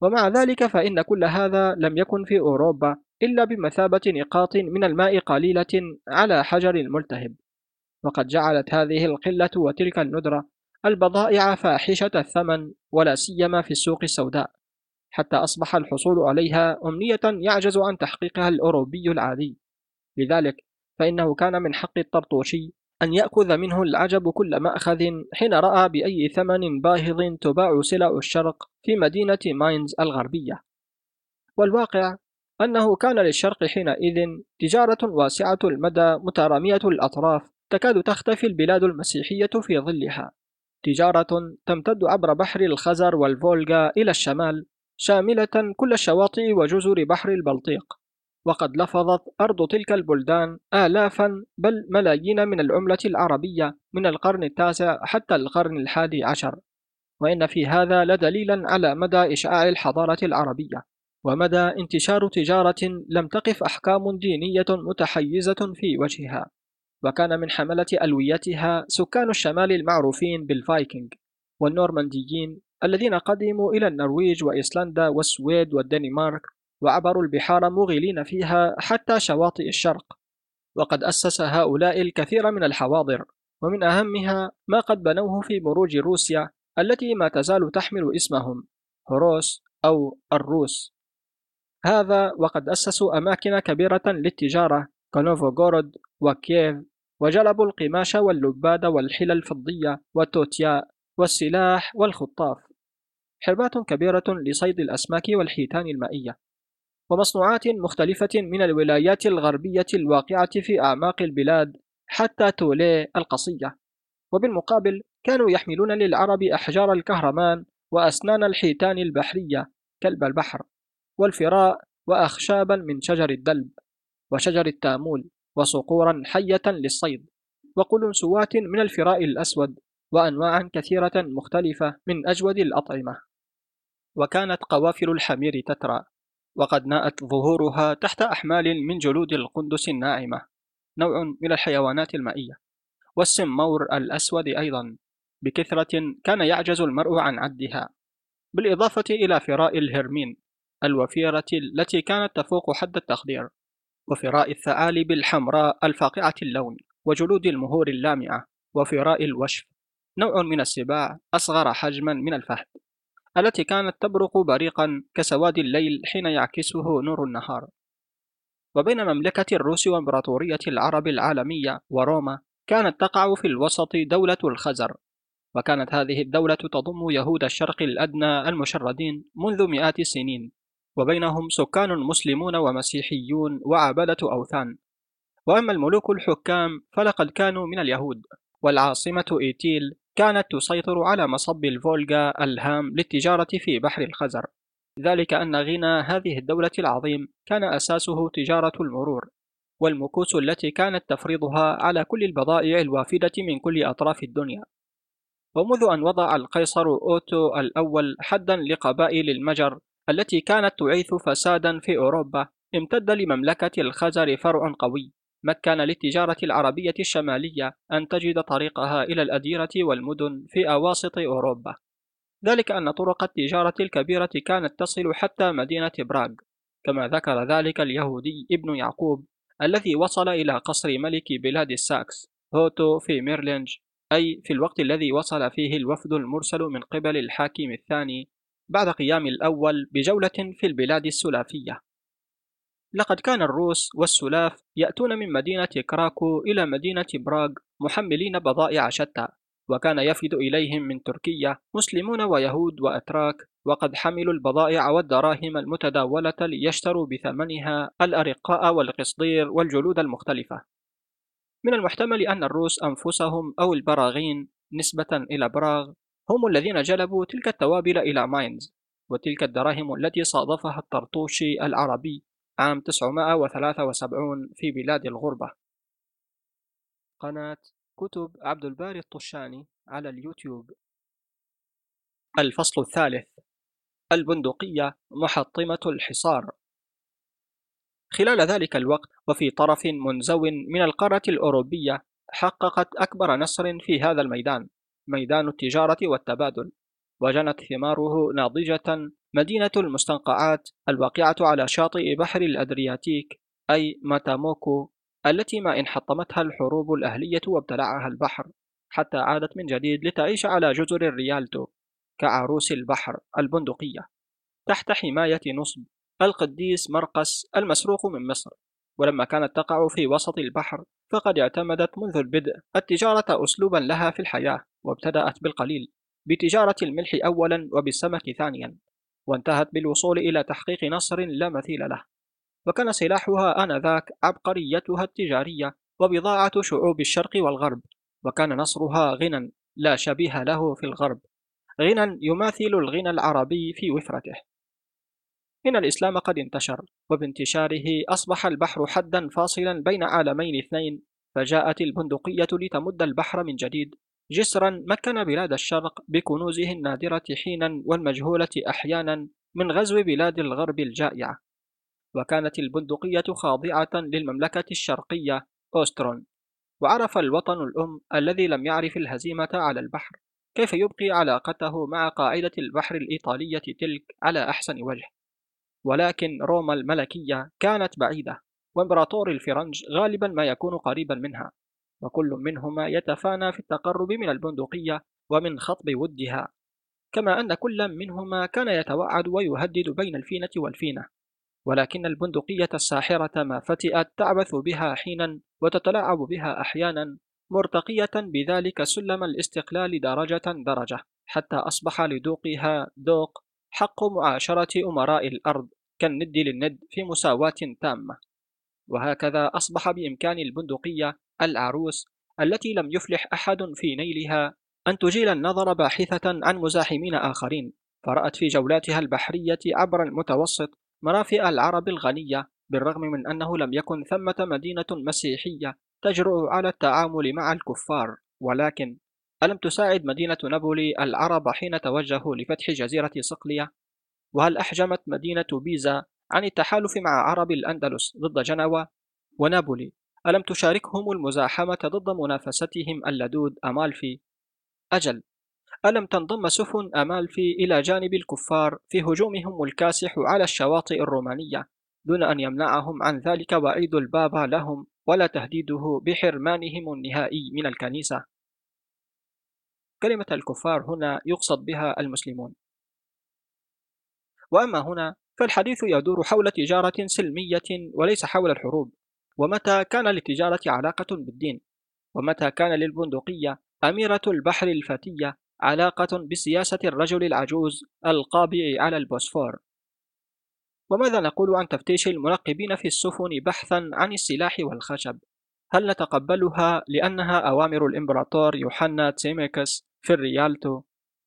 ومع ذلك فإن كل هذا لم يكن في أوروبا إلا بمثابة نقاط من الماء قليلة على حجر الملتهب. وقد جعلت هذه القلة وتلك الندرة البضائع فاحشة الثمن ولا سيما في السوق السوداء حتى أصبح الحصول عليها أمنية يعجز عن تحقيقها الأوروبي العادي. لذلك فإنه كان من حق الطرطوشي أن يأخذ منه العجب كل مأخذ حين رأى بأي ثمن باهظ تباع سلع الشرق في مدينة ماينز الغربية. والواقع أنه كان للشرق حينئذ تجارة واسعة المدى مترامية الأطراف تكاد تختفي البلاد المسيحية في ظلها. تجارة تمتد عبر بحر الخزر والفولغا إلى الشمال شاملة كل الشواطئ وجزر بحر البلطيق. وقد لفظت أرض تلك البلدان آلافا بل ملايين من العملة العربية من القرن التاسع حتى القرن الحادي عشر. وإن في هذا لدليلا على مدى إشعاع الحضارة العربية. ومدى انتشار تجارة لم تقف أحكام دينية متحيزة في وجهها وكان من حملة ألويتها سكان الشمال المعروفين بالفايكنج والنورمانديين الذين قدموا إلى النرويج وإيسلندا والسويد والدنمارك وعبروا البحار مغيلين فيها حتى شواطئ الشرق. وقد أسس هؤلاء الكثير من الحواضر ومن أهمها ما قد بنوه في بروج روسيا التي ما تزال تحمل اسمهم هوروس أو الروس. هذا وقد أسسوا أماكن كبيرة للتجارة كنوفوغورود وكييف وجلبوا القماش واللباد والحلى الفضية والتوتياء والسلاح والخطاف. حربات كبيرة لصيد الأسماك والحيتان المائية. ومصنوعات مختلفة من الولايات الغربية الواقعة في أعماق البلاد حتى تولي القصية. وبالمقابل كانوا يحملون للعرب أحجار الكهرمان وأسنان الحيتان البحرية كلب البحر. والفراء وأخشابا من شجر الدلب وشجر التأمول وصقورا حية للصيد وقلنسوات من الفراء الأسود وأنواعا كثيرة مختلفة من أجود الأطعمة. وكانت قوافل الحمير تترى وقد ناءت ظهورها تحت أحمال من جلود القندس الناعمة نوع من الحيوانات المائية. والسمور الأسود أيضا بكثرة كان يعجز المرء عن عدها بالإضافة إلى فراء الهرمين الوفيرة التي كانت تفوق حد التخدير وفراء الثعالب الحمراء الفاقعة اللون وجلود المهور اللامعة وفراء الوشف نوع من السباع أصغر حجما من الفهد التي كانت تبرق بريقا كسواد الليل حين يعكسه نور النهار. وبين مملكة الروس وإمبراطورية العرب العالمية وروما كانت تقع في الوسط دولة الخزر وكانت هذه الدولة تضم يهود الشرق الأدنى المشردين منذ مئات السنين. وبينهم سكان مسلمون ومسيحيون وعبدة أوثان. وأما الملوك الحكام فلقد كانوا من اليهود والعاصمة إيتيل كانت تسيطر على مصب الفولغا الهام للتجارة في بحر الخزر. ذلك أن غنى هذه الدولة العظيم كان أساسه تجارة المرور والمكوس التي كانت تفرضها على كل البضائع الوافدة من كل أطراف الدنيا. ومنذ أن وضع القيصر أوتو الأول حدا لقبائل المجر التي كانت تعيث فسادا في أوروبا امتد لمملكة الخزر فرع قوي. مكن للتجارة العربية الشمالية أن تجد طريقها إلى الأديرة والمدن في أواسط أوروبا. ذلك أن طرق التجارة الكبيرة كانت تصل حتى مدينة براغ. كما ذكر ذلك اليهودي ابن يعقوب الذي وصل إلى قصر ملك بلاد الساكس هوتو في ميرلينج أي في الوقت الذي وصل فيه الوفد المرسل من قبل الحاكم الثاني بعد قيام الأول بجولة في البلاد السلافية. لقد كان الروس والسلاف يأتون من مدينة كراكو إلى مدينة براغ محملين بضائع شتى وكان يفد إليهم من تركيا مسلمون ويهود وأتراك وقد حملوا البضائع والدراهم المتداولة ليشتروا بثمنها الأرقاء والقصدير والجلود المختلفة. من المحتمل أن الروس أنفسهم أو البراغين نسبة إلى براغ هم الذين جلبوا تلك التوابل إلى ماينز وتلك الدراهم التي صادفها الطرطوشي العربي عام 973 في بلاد الغربة. قناة كتب عبد الباري الطشاني على اليوتيوب. الفصل الثالث البندقية محطمة الحصار. خلال ذلك الوقت وفي طرف منزو من القارة الأوروبية حققت أكبر نصر في هذا الميدان. ميدان التجارة والتبادل وجنت ثماره ناضجة مدينة المستنقعات الواقعة على شاطئ بحر الأدرياتيك أي ماتاموكو التي ما إن حطمتها الحروب الأهلية وابتلعها البحر حتى عادت من جديد لتعيش على جزر الريالتو كعروس البحر البندقية تحت حماية نصب القديس مرقس المسروق من مصر. ولما كانت تقع في وسط البحر فقد اعتمدت منذ البدء التجارة أسلوبا لها في الحياة وابتدأت بالقليل بتجارة الملح أولا وبالسمك ثانيا وانتهت بالوصول إلى تحقيق نصر لا مثيل له. وكان سلاحها آنذاك عبقريتها التجارية وبضاعة شعوب الشرق والغرب وكان نصرها غنى لا شبيه له في الغرب. غنى يماثل الغنى العربي في وفرته. إن الإسلام قد انتشر وبانتشاره أصبح البحر حدا فاصلا بين عالمين اثنين فجاءت البندقية لتمد البحر من جديد. جسرا مكن بلاد الشرق بكنوزه النادرة حينا والمجهولة أحيانا من غزو بلاد الغرب الجائعة. وكانت البندقية خاضعة للمملكة الشرقية أوسترون. وعرف الوطن الأم الذي لم يعرف الهزيمة على البحر كيف يبقي علاقته مع قاعدة البحر الإيطالية تلك على أحسن وجه. ولكن روما الملكية كانت بعيدة وإمبراطور الفرنج غالبا ما يكون قريبا منها وكل منهما يتفانى في التقرب من البندقية ومن خطب ودها كما أن كل منهما كان يتوعد ويهدد بين الفينة والفينة ولكن البندقية الساحرة ما فتئت تعبث بها حينا وتتلاعب بها أحيانا مرتقية بذلك سلم الاستقلال درجة درجة حتى أصبح لدوقها دوق حق معاشرة أمراء الأرض كالند للند في مساواة تامة. وهكذا أصبح بإمكان البندقية العروس التي لم يفلح أحد في نيلها أن تجيل النظر باحثة عن مزاحمين آخرين. فرأت في جولاتها البحرية عبر المتوسط مرافئ العرب الغنية بالرغم من أنه لم يكن ثمة مدينة مسيحية تجرؤ على التعامل مع الكفار. ولكن ألم تساعد مدينة نابولي العرب حين توجهوا لفتح جزيرة صقلية؟ وهل أحجمت مدينة بيزا عن التحالف مع عرب الأندلس ضد جنوة ونابولي ألم تشاركهم المزاحمة ضد منافستهم اللدود أمالفي؟ أجل ألم تنضم سفن أمالفي إلى جانب الكفار في هجومهم الكاسح على الشواطئ الرومانية دون أن يمنعهم عن ذلك وعيد البابا لهم ولا تهديده بحرمانهم النهائي من الكنيسة كلمة الكفار هنا يقصد بها المسلمون. وأما هنا فالحديث يدور حول تجارة سلمية وليس حول الحروب. ومتى كان للتجارة علاقة بالدين؟ ومتى كان للبندقية أميرة البحر الفتية علاقة بسياسة الرجل العجوز القابع على البوسفور؟ وماذا نقول عن تفتيش المنقبين في السفن بحثا عن السلاح والخشب؟ هل نتقبلها لأنها أوامر الإمبراطور يوحنا تيميكس في الريالتو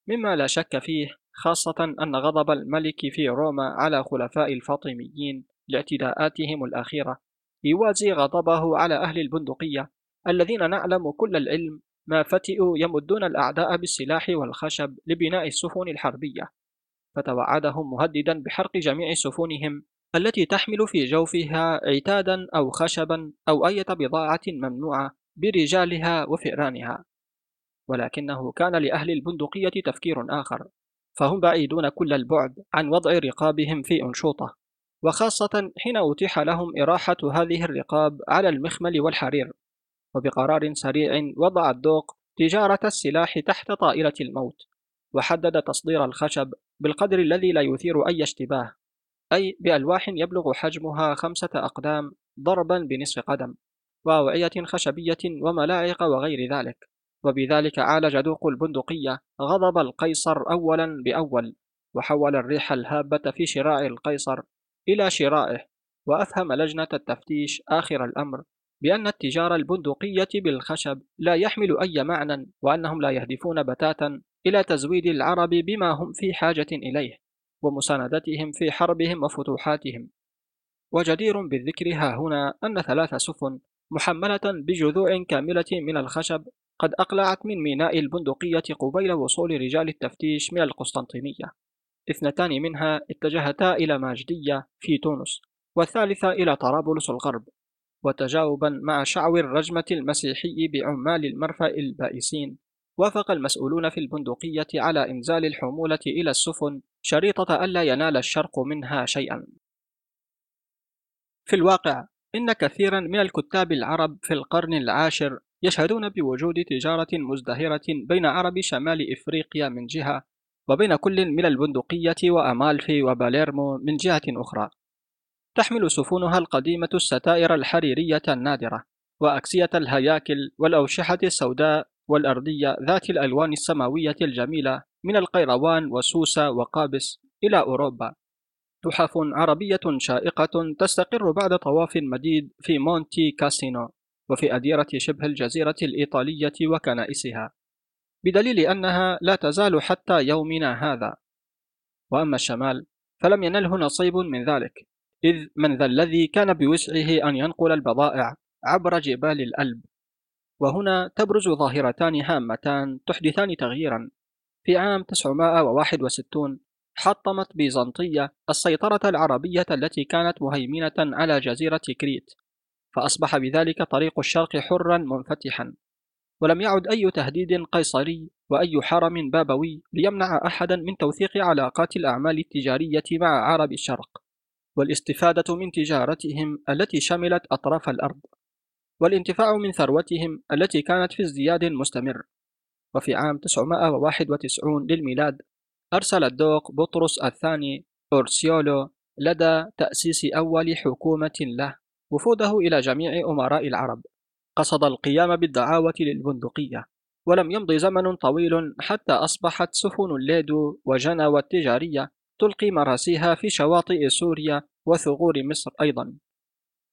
مما لا شك فيه خاصة أن غضب الملك في روما على الخلفاء الفاطميين لاعتداءاتهم الأخيرة. يوازي غضبه على أهل البندقية الذين نعلم كل العلم ما فتئوا يمدون الأعداء بالسلاح والخشب لبناء السفن الحربية. فتوعدهم مهددا بحرق جميع سفنهم التي تحمل في جوفها عتادا أو خشبا أو أية بضاعة ممنوعة برجالها وفئرانها. ولكنه كان لأهل البندقية تفكير آخر فهم بعيدون كل البعد عن وضع رقابهم في أنشوطة وخاصة حين أتيح لهم إراحة هذه الرقاب على المخمل والحرير وبقرار سريع وضع الدوق تجارة السلاح تحت طائرة الموت وحدد تصدير الخشب بالقدر الذي لا يثير أي اشتباه أي بألواح يبلغ حجمها خمسة أقدام ضربا بنصف قدم وأوعية خشبية وملاعق وغير ذلك. وبذلك عالج دوق البندقية. غضب القيصر أولا بأول وحول الريح الهابة في شراع القيصر إلى شرائه. وأفهم لجنة التفتيش آخر الأمر بأن التجارة البندقية بالخشب لا يحمل أي معنى وأنهم لا يهدفون بتاتا إلى تزويد العرب بما هم في حاجة إليه ومساندتهم في حربهم وفتوحاتهم. وجدير بالذكر ها هنا أن ثلاث سفن محملة بجذوع كاملة من الخشب قد أقلعت من ميناء البندقية قبيل وصول رجال التفتيش من القسطنطينية. اثنتان منها اتجهتا إلى ماجدية في تونس والثالثة إلى طرابلس الغرب وتجاوبا مع شعو الرجمة المسيحي بعمال المرفأ البائسين. وافق المسؤولون في البندقية على إنزال الحمولة إلى السفن شريطة ألا ينال الشرق منها شيئا. في الواقع إن كثيرا من الكتاب العرب في القرن العاشر يشهدون بوجود تجارة مزدهرة بين عرب شمال إفريقيا من جهة وبين كل من البندقية وأمالفي وباليرمو من جهة أخرى. تحمل سفنها القديمة الستائر الحريرية النادرة وأكسية الهياكل والأوشحة السوداء والأرضية ذات الألوان السماوية الجميلة من القيروان وسوسة وقابس إلى أوروبا. تحف عربية شائقة تستقر بعد طواف مديد في مونتي كاسينو. وفي أديرة شبه الجزيرة الإيطالية وكنائسها بدليل أنها لا تزال حتى يومنا هذا. وأما الشمال فلم ينله نصيب من ذلك إذ من ذا الذي كان بوسعه أن ينقل البضائع عبر جبال الألب. وهنا تبرز ظاهرتان هامتان تحدثان تغييرا. في عام 961 حطمت بيزنطية السيطرة العربية التي كانت مهيمنة على جزيرة كريت. فأصبح بذلك طريق الشرق حرا منفتحا. ولم يعد أي تهديد قيصري وأي حرم بابوي ليمنع أحدا من توثيق علاقات الأعمال التجارية مع عرب الشرق والاستفادة من تجارتهم التي شملت أطراف الأرض والانتفاع من ثروتهم التي كانت في ازدياد مستمر. وفي عام 991 للميلاد أرسل الدوق بطرس الثاني أورسيولو لدى تأسيس أول حكومة له. وفوده إلى جميع أمراء العرب. قصد القيام بالدعاوة للبندقية ولم يمض زمن طويل حتى أصبحت سفن الليدو وجنوى التجارية تلقي مراسيها في شواطئ سوريا وثغور مصر أيضا.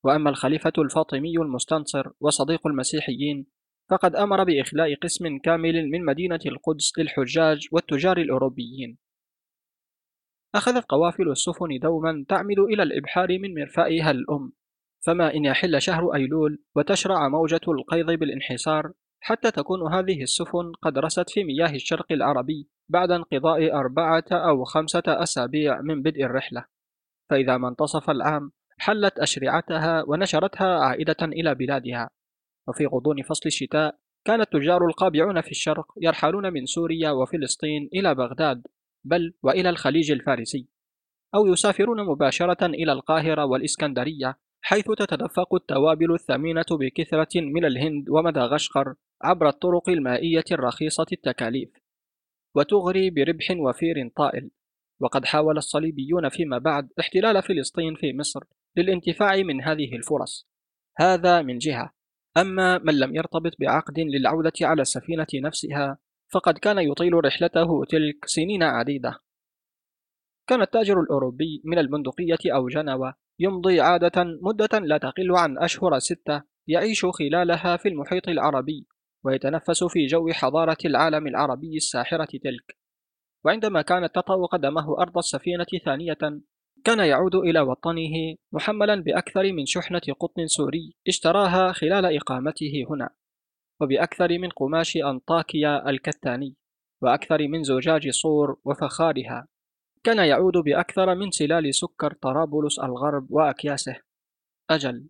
وأما الخليفة الفاطمي المستنصر وصديق المسيحيين فقد أمر بإخلاء قسم كامل من مدينة القدس للحجاج والتجار الأوروبيين. أخذت قوافل السفن دوما تعمل إلى الإبحار من مرفأها الأم فما إن يحل شهر أيلول وتشرع موجة القيض بالانحسار حتى تكون هذه السفن قد رست في مياه الشرق العربي بعد انقضاء أربعة أو خمسة أسابيع من بدء الرحلة. فإذا ما انتصف العام حلت أشرعتها ونشرتها عائدة إلى بلادها. وفي غضون فصل الشتاء كان التجار القابعون في الشرق يرحلون من سوريا وفلسطين إلى بغداد بل وإلى الخليج الفارسي. أو يسافرون مباشرة إلى القاهرة والإسكندرية حيث تتدفق التوابل الثمينة بكثرة من الهند ومدغشقر عبر الطرق المائية الرخيصة التكاليف وتغري بربح وفير طائل. وقد حاول الصليبيون فيما بعد احتلال فلسطين في مصر للانتفاع من هذه الفرص. هذا من جهة. أما من لم يرتبط بعقد للعودة على السفينة نفسها فقد كان يطيل رحلته تلك سنين عديدة. كان التاجر الأوروبي من البندقية أو جنوة يمضي عادة مدة لا تقل عن أشهر ستة يعيش خلالها في المحيط العربي ويتنفس في جو حضارة العالم العربي الساحرة تلك. وعندما كانت تطأ قدمه أرض السفينة ثانية كان يعود إلى وطنه محملا بأكثر من شحنة قطن سوري اشتراها خلال إقامته هنا وبأكثر من قماش أنطاكيا الكتاني وأكثر من زجاج صور وفخارها. كان يعود بأكثر من سلال سكر طرابلس الغرب وأكياسه. أجل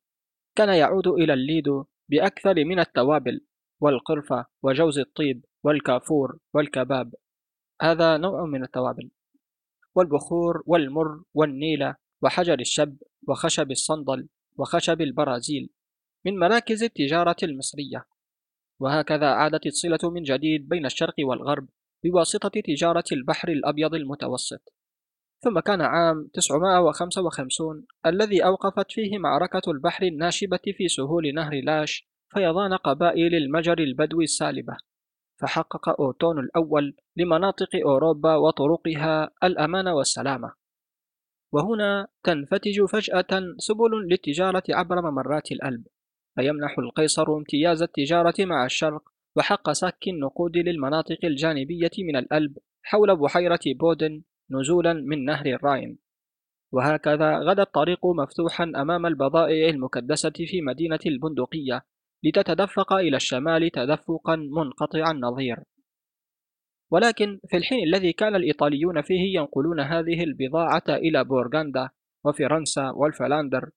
كان يعود إلى الليدو بأكثر من التوابل والقرفة وجوز الطيب والكافور والكباب. هذا نوع من التوابل. والبخور والمر والنيلة وحجر الشب وخشب الصندل وخشب البرازيل من مراكز التجارة المصرية. وهكذا عادت الصلة من جديد بين الشرق والغرب بواسطة تجارة البحر الأبيض المتوسط. ثم كان عام 955 الذي أوقفت فيه معركة البحر الناشبة في سهول نهر لاش فيضان قبائل المجر البدوي السالبة. فحقق أوتون الأول لمناطق أوروبا وطرقها الأمان والسلامة. وهنا تنفتج فجأة سبل للتجارة عبر ممرات الألب. فيمنح القيصر امتياز التجارة مع الشرق وحق سك النقود للمناطق الجانبية من الألب حول بحيرة بودن نزولا من نهر الراين وهكذا غدا الطريق مفتوحا أمام البضائع المكدسة في مدينة البندقية لتتدفق إلى الشمال تدفقا منقطع النظير. ولكن في الحين الذي كان الإيطاليون فيه ينقلون هذه البضاعة إلى بورغندا وفرنسا والفلاندر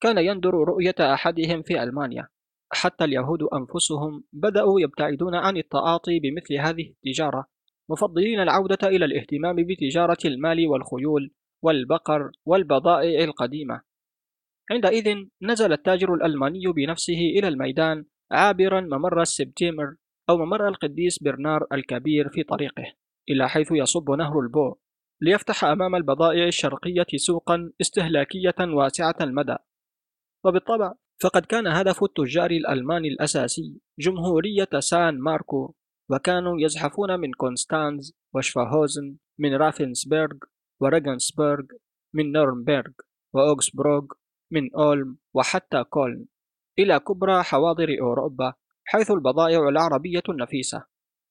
كان يندر رؤية أحدهم في ألمانيا. حتى اليهود أنفسهم بدأوا يبتعدون عن التعاطي بمثل هذه التجارة. مفضلين العودة إلى الاهتمام بتجارة المال والخيول والبقر والبضائع القديمة. عندئذ نزل التاجر الألماني بنفسه إلى الميدان عابرا ممر السبتيمر أو ممر القديس برنار الكبير في طريقه إلى حيث يصب نهر البو ليفتح أمام البضائع الشرقية سوقا استهلاكية واسعة المدى. وبالطبع فقد كان هدف التجار الألمان الأساسي جمهورية سان ماركو وكانوا يزحفون من كونستانز وشافهاوزن من رافنسبرغ وريغنسبرغ من نورنبرغ وأوغسبورغ من أولم وحتى كولن إلى كبرى حواضر أوروبا حيث البضائع العربية النفيسة.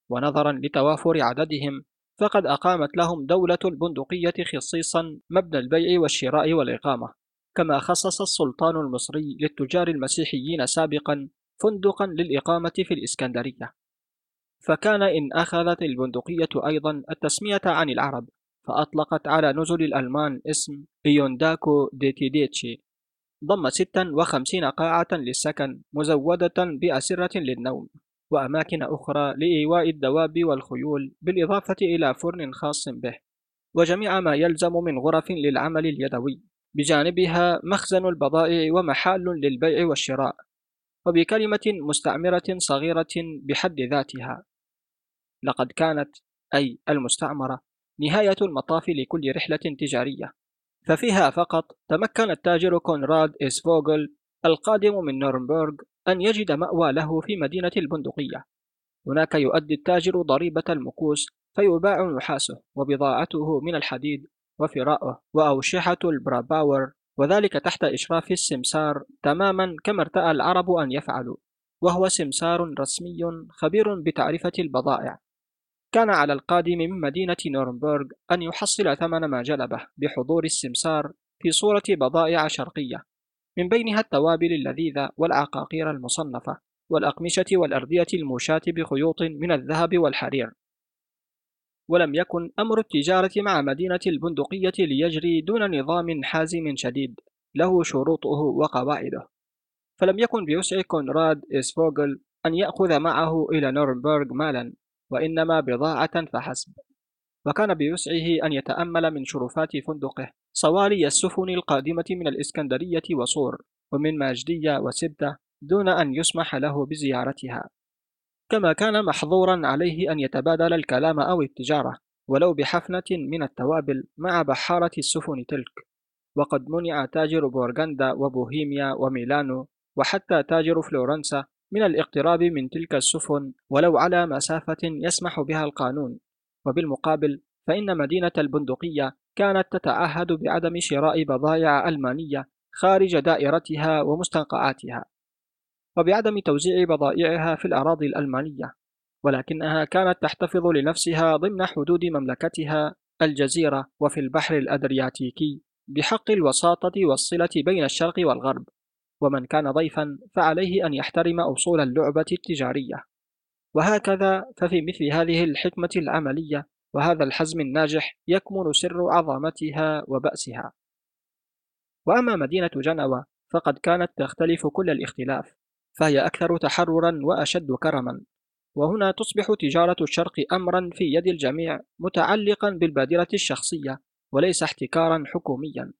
ونظرا لتوافر عددهم فقد أقامت لهم دولة البندقية خصيصا مبنى البيع والشراء والإقامة. كما خصص السلطان المصري للتجار المسيحيين سابقا فندقا للإقامة في الإسكندرية. فكان إن أخذت البندقية أيضا التسمية عن العرب فأطلقت على نزل الألمان اسم إيونداكو ديتيديتشي ضم 56 قاعة للسكن مزودة بأسرة للنوم وأماكن أخرى لإيواء الدواب والخيول بالإضافة إلى فرن خاص به. وجميع ما يلزم من غرف للعمل اليدوي بجانبها مخزن البضائع ومحال للبيع والشراء. وبكلمة مستعمرة صغيرة بحد ذاتها. لقد كانت أي المستعمرة نهاية المطاف لكل رحلة تجارية. ففيها فقط تمكن التاجر كونراد إسفوغل القادم من نورنبرغ أن يجد مأوى له في مدينة البندقية. هناك يؤدي التاجر ضريبة المكوس فيباع نحاسه وبضاعته من الحديد وفراءه وأوشحة البراباور وذلك تحت إشراف السمسار تماما كما ارتأى العرب أن يفعلوا وهو سمسار رسمي خبير بتعرفة البضائع. كان على القادم من مدينة نورنبرغ أن يحصل ثمن ما جلبه بحضور السمسار في صورة بضائع شرقية من بينها التوابل اللذيذة والعقاقير المصنفة والأقمشة والأردية الموشاة بخيوط من الذهب والحرير. ولم يكن أمر التجارة مع مدينة البندقية ليجري دون نظام حازم شديد له شروطه وقواعده. فلم يكن بوسع كونراد إسفوغل أن يأخذ معه إلى نورنبرغ مالا. وإنما بضاعة فحسب. وكان بوسعه أن يتأمل من شرفات فندقه صوالي السفن القادمة من الإسكندرية وصور ومن ماجدية وسبتة دون أن يسمح له بزيارتها. كما كان محظورا عليه أن يتبادل الكلام أو التجارة ولو بحفنة من التوابل مع بحارة السفن تلك. وقد منع تاجر بورغندا وبوهيميا وميلانو وحتى تاجر فلورنسا من الاقتراب من تلك السفن ولو على مسافة يسمح بها القانون. وبالمقابل فإن مدينة البندقية كانت تتعهد بعدم شراء بضائع ألمانية خارج دائرتها ومستنقعاتها وبعدم توزيع بضائعها في الأراضي الألمانية. ولكنها كانت تحتفظ لنفسها ضمن حدود مملكتها الجزيرة وفي البحر الأدرياتيكي بحق الوساطة والصلة بين الشرق والغرب. ومن كان ضيفا فعليه أن يحترم أصول اللعبة التجارية. وهكذا ففي مثل هذه الحكمة العملية وهذا الحزم الناجح يكمن سر عظمتها وبأسها. وأما مدينة جنوة فقد كانت تختلف كل الاختلاف فهي أكثر تحررا وأشد كرما. وهنا تصبح تجارة الشرق أمرا في يد الجميع متعلقا بالبادرة الشخصية وليس احتكارا حكوميا.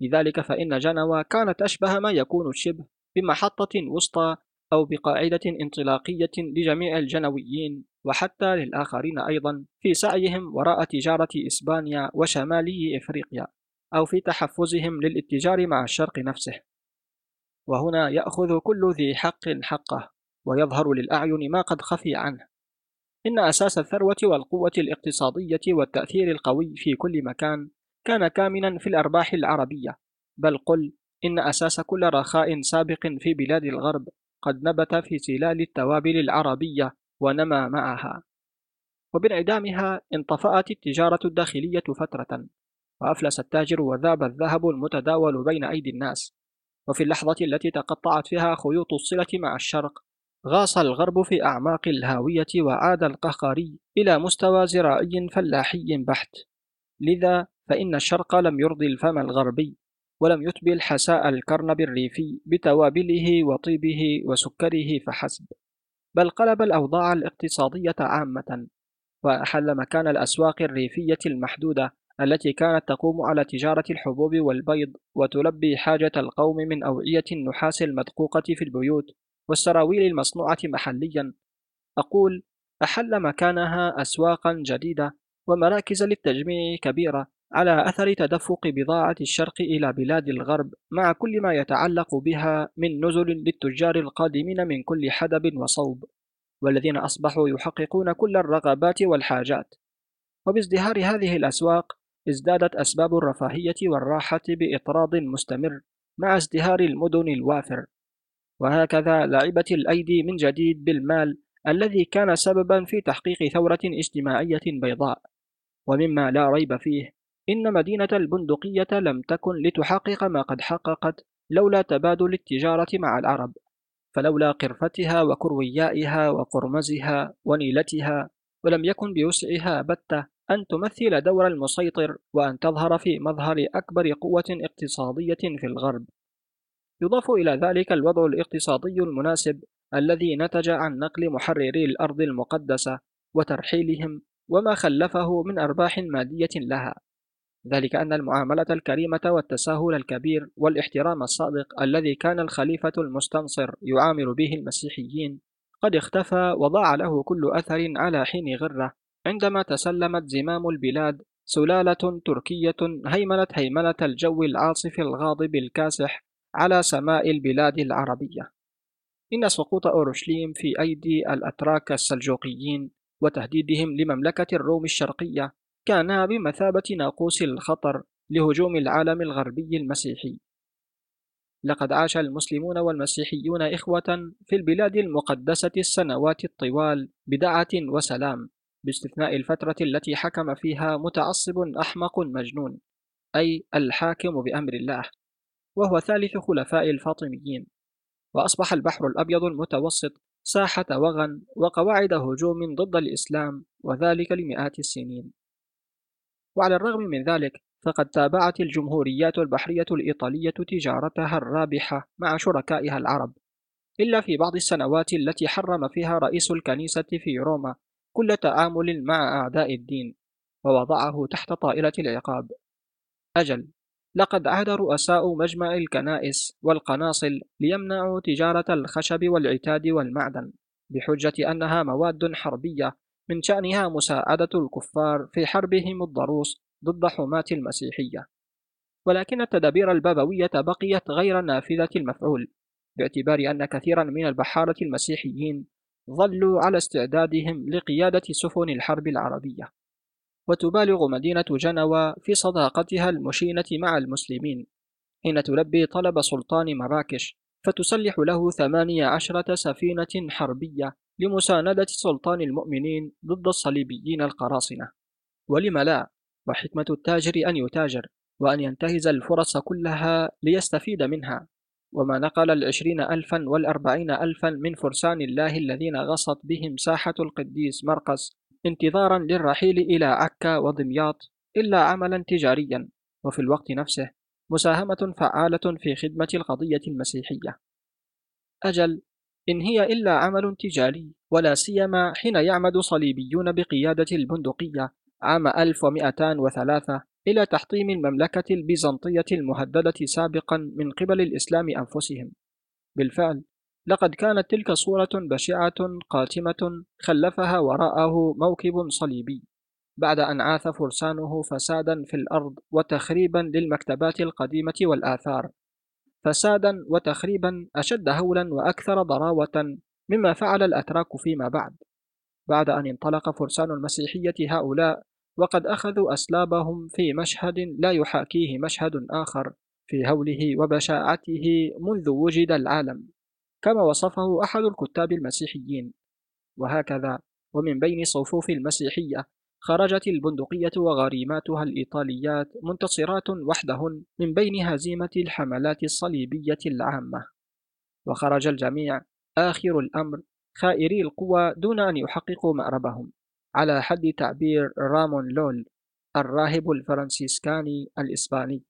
لذلك فإن جنوى كانت أشبه ما يكون الشبه بمحطة وسطى أو بقاعدة انطلاقية لجميع الجنويين وحتى للآخرين أيضا في سعيهم وراء تجارة إسبانيا وشمالي إفريقيا أو في تحفزهم للاتجار مع الشرق نفسه. وهنا يأخذ كل ذي حق حقه ويظهر للأعين ما قد خفي عنه. إن أساس الثروة والقوة الاقتصادية والتأثير القوي في كل مكان كان كامنا في الأرباح العربية بل قل إن أساس كل رخاء سابق في بلاد الغرب قد نبت في سلال التوابل العربية ونمى معها. وبانعدامها انطفأت التجارة الداخلية فترة وأفلس التاجر وذاب الذهب المتداول بين أيدي الناس. وفي اللحظة التي تقطعت فيها خيوط الصلة مع الشرق غاص الغرب في أعماق الهاوية وعاد القهقري إلى مستوى زراعي فلاحي بحت. لذا فإن الشرق لم يرضي الفم الغربي ولم يتبي الحساء الكرنب الريفي بتوابله وطيبه وسكره فحسب بل قلب الأوضاع الاقتصادية عامة وأحل مكان الأسواق الريفية المحدودة التي كانت تقوم على تجارة الحبوب والبيض وتلبي حاجة القوم من أوعية النحاس المدقوقة في البيوت والسراويل المصنوعة محليا. أقول أحل مكانها أسواقا جديدة ومراكز للتجميع كبيرة على أثر تدفق بضاعة الشرق إلى بلاد الغرب مع كل ما يتعلق بها من نزل للتجار القادمين من كل حدب وصوب والذين أصبحوا يحققون كل الرغبات والحاجات. وبازدهار هذه الأسواق ازدادت أسباب الرفاهية والراحة بإطراد مستمر مع ازدهار المدن الوافر. وهكذا لعبت الأيدي من جديد بالمال الذي كان سببا في تحقيق ثورة اجتماعية بيضاء. ومما لا ريب فيه إن مدينة البندقية لم تكن لتحقق ما قد حققت لولا تبادل التجارة مع العرب فلولا قرفتها وكرويائها وقرمزها ونيلتها ولم يكن بوسعها بتة أن تمثل دور المسيطر وأن تظهر في مظهر أكبر قوة اقتصادية في الغرب. يضاف إلى ذلك الوضع الاقتصادي المناسب الذي نتج عن نقل محرري الأرض المقدسة وترحيلهم وما خلفه من أرباح مادية لها. ذلك أن المعاملة الكريمة والتساهل الكبير والاحترام الصادق الذي كان الخليفة المستنصر يعامل به المسيحيين قد اختفى وضاع له كل أثر على حين غرة. عندما تسلمت زمام البلاد سلالة تركية هيمنت هيمنة الجو العاصف الغاضب الكاسح على سماء البلاد العربية. إن سقوط أورشليم في أيدي الأتراك السلجوقيين وتهديدهم لمملكة الروم الشرقية كان بمثابة ناقوس الخطر لهجوم العالم الغربي المسيحي. لقد عاش المسلمون والمسيحيون إخوة في البلاد المقدسة السنوات الطوال بدعة وسلام باستثناء الفترة التي حكم فيها متعصب أحمق مجنون أي الحاكم بأمر الله وهو ثالث خلفاء الفاطميين. وأصبح البحر الأبيض المتوسط ساحة وغن وقواعد هجوم ضد الإسلام وذلك لمئات السنين. وعلى الرغم من ذلك فقد تابعت الجمهوريات البحرية الإيطالية تجارتها الرابحة مع شركائها العرب. إلا في بعض السنوات التي حرم فيها رئيس الكنيسة في روما كل تعامل مع أعداء الدين ووضعه تحت طائلة العقاب. أجل لقد عاد رؤساء مجمع الكنائس والقناصل ليمنعوا تجارة الخشب والعتاد والمعدن بحجة أنها مواد حربية من شأنها مساعدة الكفار في حربهم الضروس ضد حماة المسيحية. ولكن التدابير البابوية بقيت غير نافذة المفعول باعتبار أن كثيرا من البحارة المسيحيين ظلوا على استعدادهم لقيادة سفن الحرب العربية. وتبالغ مدينة جنوى في صداقتها المشينة مع المسلمين حين تلبي طلب سلطان مراكش فتسلح له ثمانية عشرة سفينة حربية لمساندة سلطان المؤمنين ضد الصليبيين القراصنة. ولم لا وحكمة التاجر أن يتاجر وأن ينتهز الفرص كلها ليستفيد منها. وما نقل العشرين ألفا والأربعين ألفا من فرسان الله الذين غصت بهم ساحة القديس مرقس انتظارا للرحيل إلى عكا ودمياط إلا عملا تجاريا. وفي الوقت نفسه مساهمة فعالة في خدمة القضية المسيحية. أجل إن هي إلا عمل تجاري ولا سيما حين يعمد صليبيون بقيادة البندقية عام 1203 إلى تحطيم المملكة البيزنطية المهددة سابقا من قبل الإسلام أنفسهم. بالفعل لقد كانت تلك صورة بشعة قاتمة خلفها وراءه موكب صليبي بعد أن عاث فرسانه فسادا في الأرض وتخريبا للمكتبات القديمة والآثار. فسادا وتخريبا أشد هولا وأكثر ضراوة مما فعل الأتراك فيما بعد. بعد أن انطلق فرسان المسيحية هؤلاء وقد أخذوا أسلابهم في مشهد لا يحاكيه مشهد آخر في هوله وبشاعته منذ وجد العالم. كما وصفه أحد الكتاب المسيحيين. وهكذا ومن بين صفوف المسيحية خرجت البندقية وغريماتها الإيطاليات منتصرات وحدهن من بين هزيمة الحملات الصليبية العامة. وخرج الجميع آخر الأمر خائري القوى دون أن يحققوا مأربهم على حد تعبير رامون لول الراهب الفرنسيسكاني الإسباني.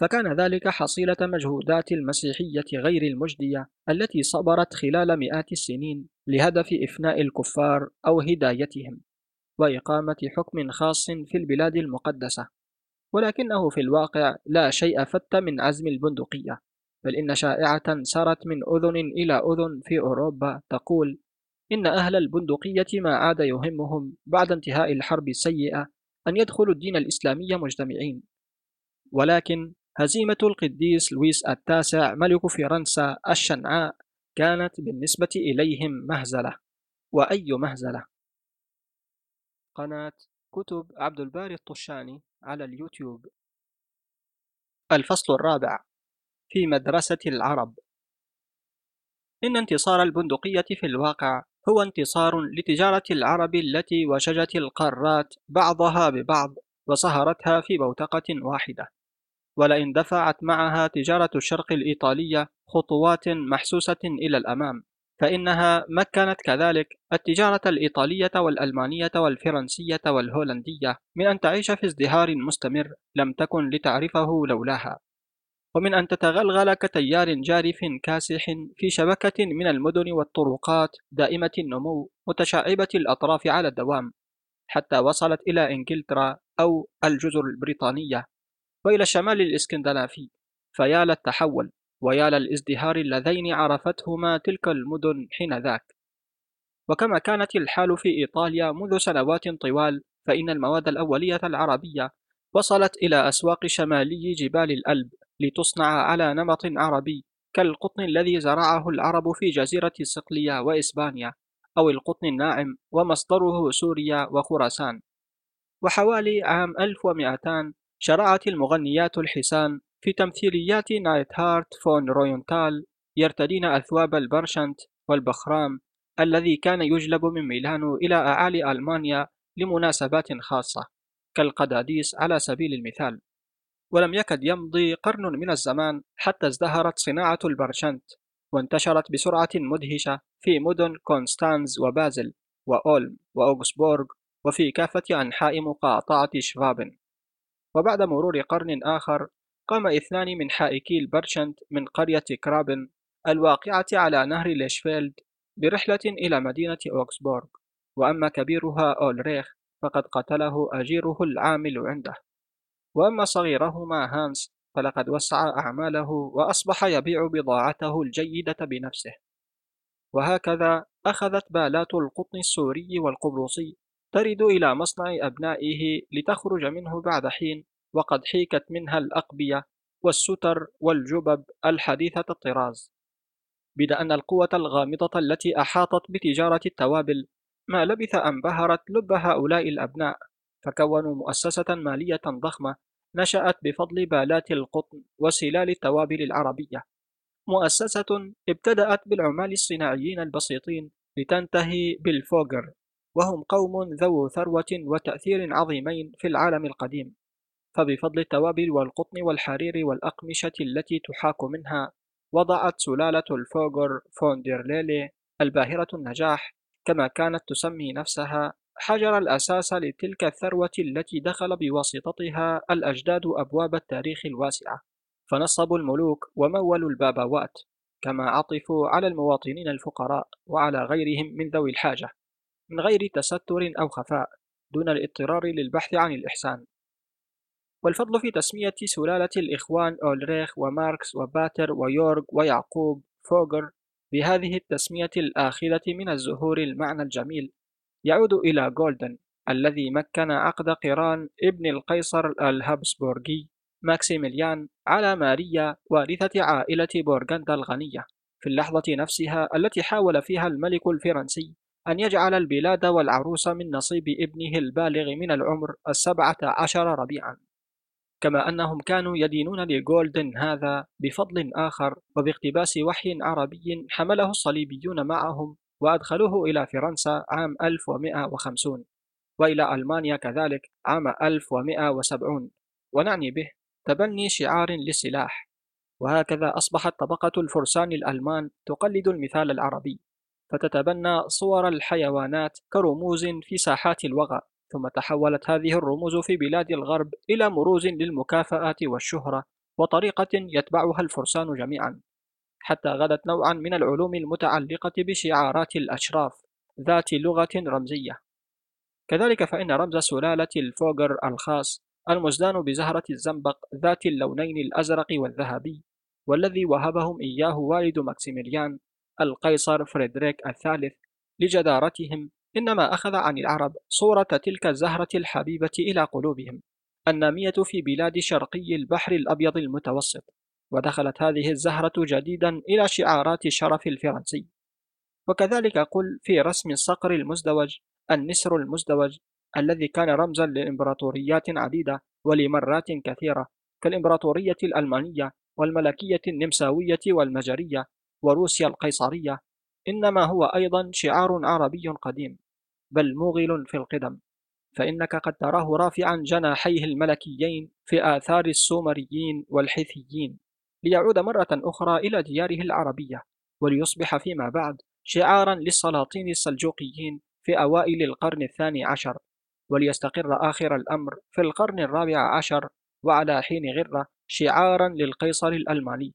فكان ذلك حصيلة مجهودات المسيحية غير المجدية التي صبرت خلال مئات السنين لهدف إفناء الكفار أو هدايتهم. وإقامة حكم خاص في البلاد المقدسة. ولكنه في الواقع لا شيء فت من عزم البندقية بل إن شائعة سرت من أذن إلى أذن في أوروبا تقول إن أهل البندقية ما عاد يهمهم بعد انتهاء الحرب السيئة أن يدخلوا الدين الإسلامي مجتمعين. ولكن هزيمة القديس لويس التاسع ملك فرنسا الشنعاء كانت بالنسبة إليهم مهزلة. وأي مهزلة؟ قناة كتب عبد الباري الطشاني على اليوتيوب. الفصل الرابع في مدرسة العرب. إن انتصار البندقية في الواقع هو انتصار لتجارة العرب التي وشجت القارات بعضها ببعض وصهرتها في بوتقة واحدة. ولئن دفعت معها تجارة الشرق الإيطالية خطوات محسوسة إلى الأمام. فإنها مكنت كذلك التجارة الإيطالية والألمانية والفرنسية والهولندية من أن تعيش في ازدهار مستمر لم تكن لتعرفه لولاها. ومن أن تتغلغل كتيار جارف كاسح في شبكة من المدن والطرقات دائمة النمو متشعبة الأطراف على الدوام حتى وصلت إلى إنجلترا أو الجزر البريطانية وإلى الشمال الإسكندنافي فيا للتحول ويا للازدهار اللذين عرفتهما تلك المدن حينذاك. وكما كانت الحال في إيطاليا منذ سنوات طوال فإن المواد الأولية العربية وصلت إلى أسواق شمالي جبال الألب لتصنع على نمط عربي كالقطن الذي زرعه العرب في جزيرة صقلية وإسبانيا أو القطن الناعم ومصدره سوريا وخراسان. وحوالي عام 1200 شرعت المغنيات الحسان في تمثيليات نايت هارت فون رويونتال يرتدين أثواب البرشنت والبخرام الذي كان يجلب من ميلانو إلى أعالي ألمانيا لمناسبات خاصة كالقداديس على سبيل المثال. ولم يكد يمضي قرن من الزمان حتى ازدهرت صناعة البرشنت وانتشرت بسرعة مدهشة في مدن كونستانز وبازل وأولم وأوغسبورغ وفي كافة أنحاء مقاطعة شفابن. وبعد مرور قرن آخر قام اثنان من حائكي البرشنت من قرية كرابن الواقعة على نهر ليشفيلد برحلة إلى مدينة أوكسبورغ وأما كبيرها أولريخ فقد قتله أجيره العامل عنده. وأما صغيرهما هانس فلقد وسع أعماله وأصبح يبيع بضاعته الجيدة بنفسه. وهكذا أخذت بالات القطن السوري والقبرصي ترد إلى مصنع أبنائه لتخرج منه بعد حين وقد حيكت منها الأقبية والستر والجبب الحديثة الطراز بدا أن القوة الغامضة التي أحاطت بتجارة التوابل ما لبث أن بهرت لب هؤلاء الأبناء فكونوا مؤسسة مالية ضخمة نشأت بفضل بالات القطن وسلال التوابل العربية. مؤسسة ابتدأت بالعمال الصناعيين البسيطين لتنتهي بالفوغر وهم قوم ذو ثروة وتأثير عظيمين في العالم القديم. فبفضل التوابل والقطن والحرير والأقمشة التي تحاك منها وضعت سلالة الفوغر فوندرليلي الباهرة النجاح كما كانت تسمي نفسها حجر الأساس لتلك الثروة التي دخل بواسطتها الأجداد أبواب التاريخ الواسعة فنصبوا الملوك ومولوا البابوات كما عطفوا على المواطنين الفقراء وعلى غيرهم من ذوي الحاجة من غير تستر أو خفاء دون الإضطرار للبحث عن الإحسان. والفضل في تسمية سلالة الإخوان أولريخ وماركس وباتر ويورغ ويعقوب فوغر بهذه التسمية الآخذة من الزهور المعنى الجميل. يعود إلى جولدن الذي مكن عقد قران ابن القيصر الهابسبورغي ماكسيميليان على ماريا وارثة عائلة بورغندا الغنية. في اللحظة نفسها التي حاول فيها الملك الفرنسي أن يجعل البلاد والعروس من نصيب ابنه البالغ من العمر السبعة عشر ربيعا. كما أنهم كانوا يدينون لجولدن هذا بفضل آخر وباقتباس وحي عربي حمله الصليبيون معهم وأدخلوه إلى فرنسا عام 1150 وإلى ألمانيا كذلك عام 1170 ونعني به تبني شعار للسلاح. وهكذا أصبحت طبقة الفرسان الألمان تقلد المثال العربي فتتبنى صور الحيوانات كرموز في ساحات الوغى. ثم تحولت هذه الرموز في بلاد الغرب إلى رموز للمكافآت والشهرة وطريقة يتبعها الفرسان جميعا حتى غدت نوعا من العلوم المتعلقة بشعارات الأشراف ذات لغة رمزية. كذلك فإن رمز سلالة الفوغر الخاص المزدان بزهرة الزنبق ذات اللونين الأزرق والذهبي والذي وهبهم إياه والد ماكسيميليان القيصر فريدريك الثالث لجدارتهم إنما أخذ عن العرب صورة تلك الزهرة الحبيبة إلى قلوبهم النامية في بلاد شرقي البحر الأبيض المتوسط ودخلت هذه الزهرة جديدا إلى شعارات الشرف الفرنسي. وكذلك قل في رسم الصقر المزدوج النسر المزدوج الذي كان رمزا لإمبراطوريات عديدة ولمرات كثيرة كالإمبراطورية الألمانية والملكية النمساوية والمجرية وروسيا القيصرية إنما هو أيضا شعار عربي قديم. بل موغل في القدم فإنك قد تراه رافعا جناحيه الملكيين في آثار السومريين والحيثيين ليعود مرة أخرى إلى دياره العربية وليصبح فيما بعد شعارا للسلاطين السلجوقيين في أوائل القرن الثاني عشر وليستقر آخر الأمر في القرن الرابع عشر وعلى حين غرة شعارا للقيصر الألماني.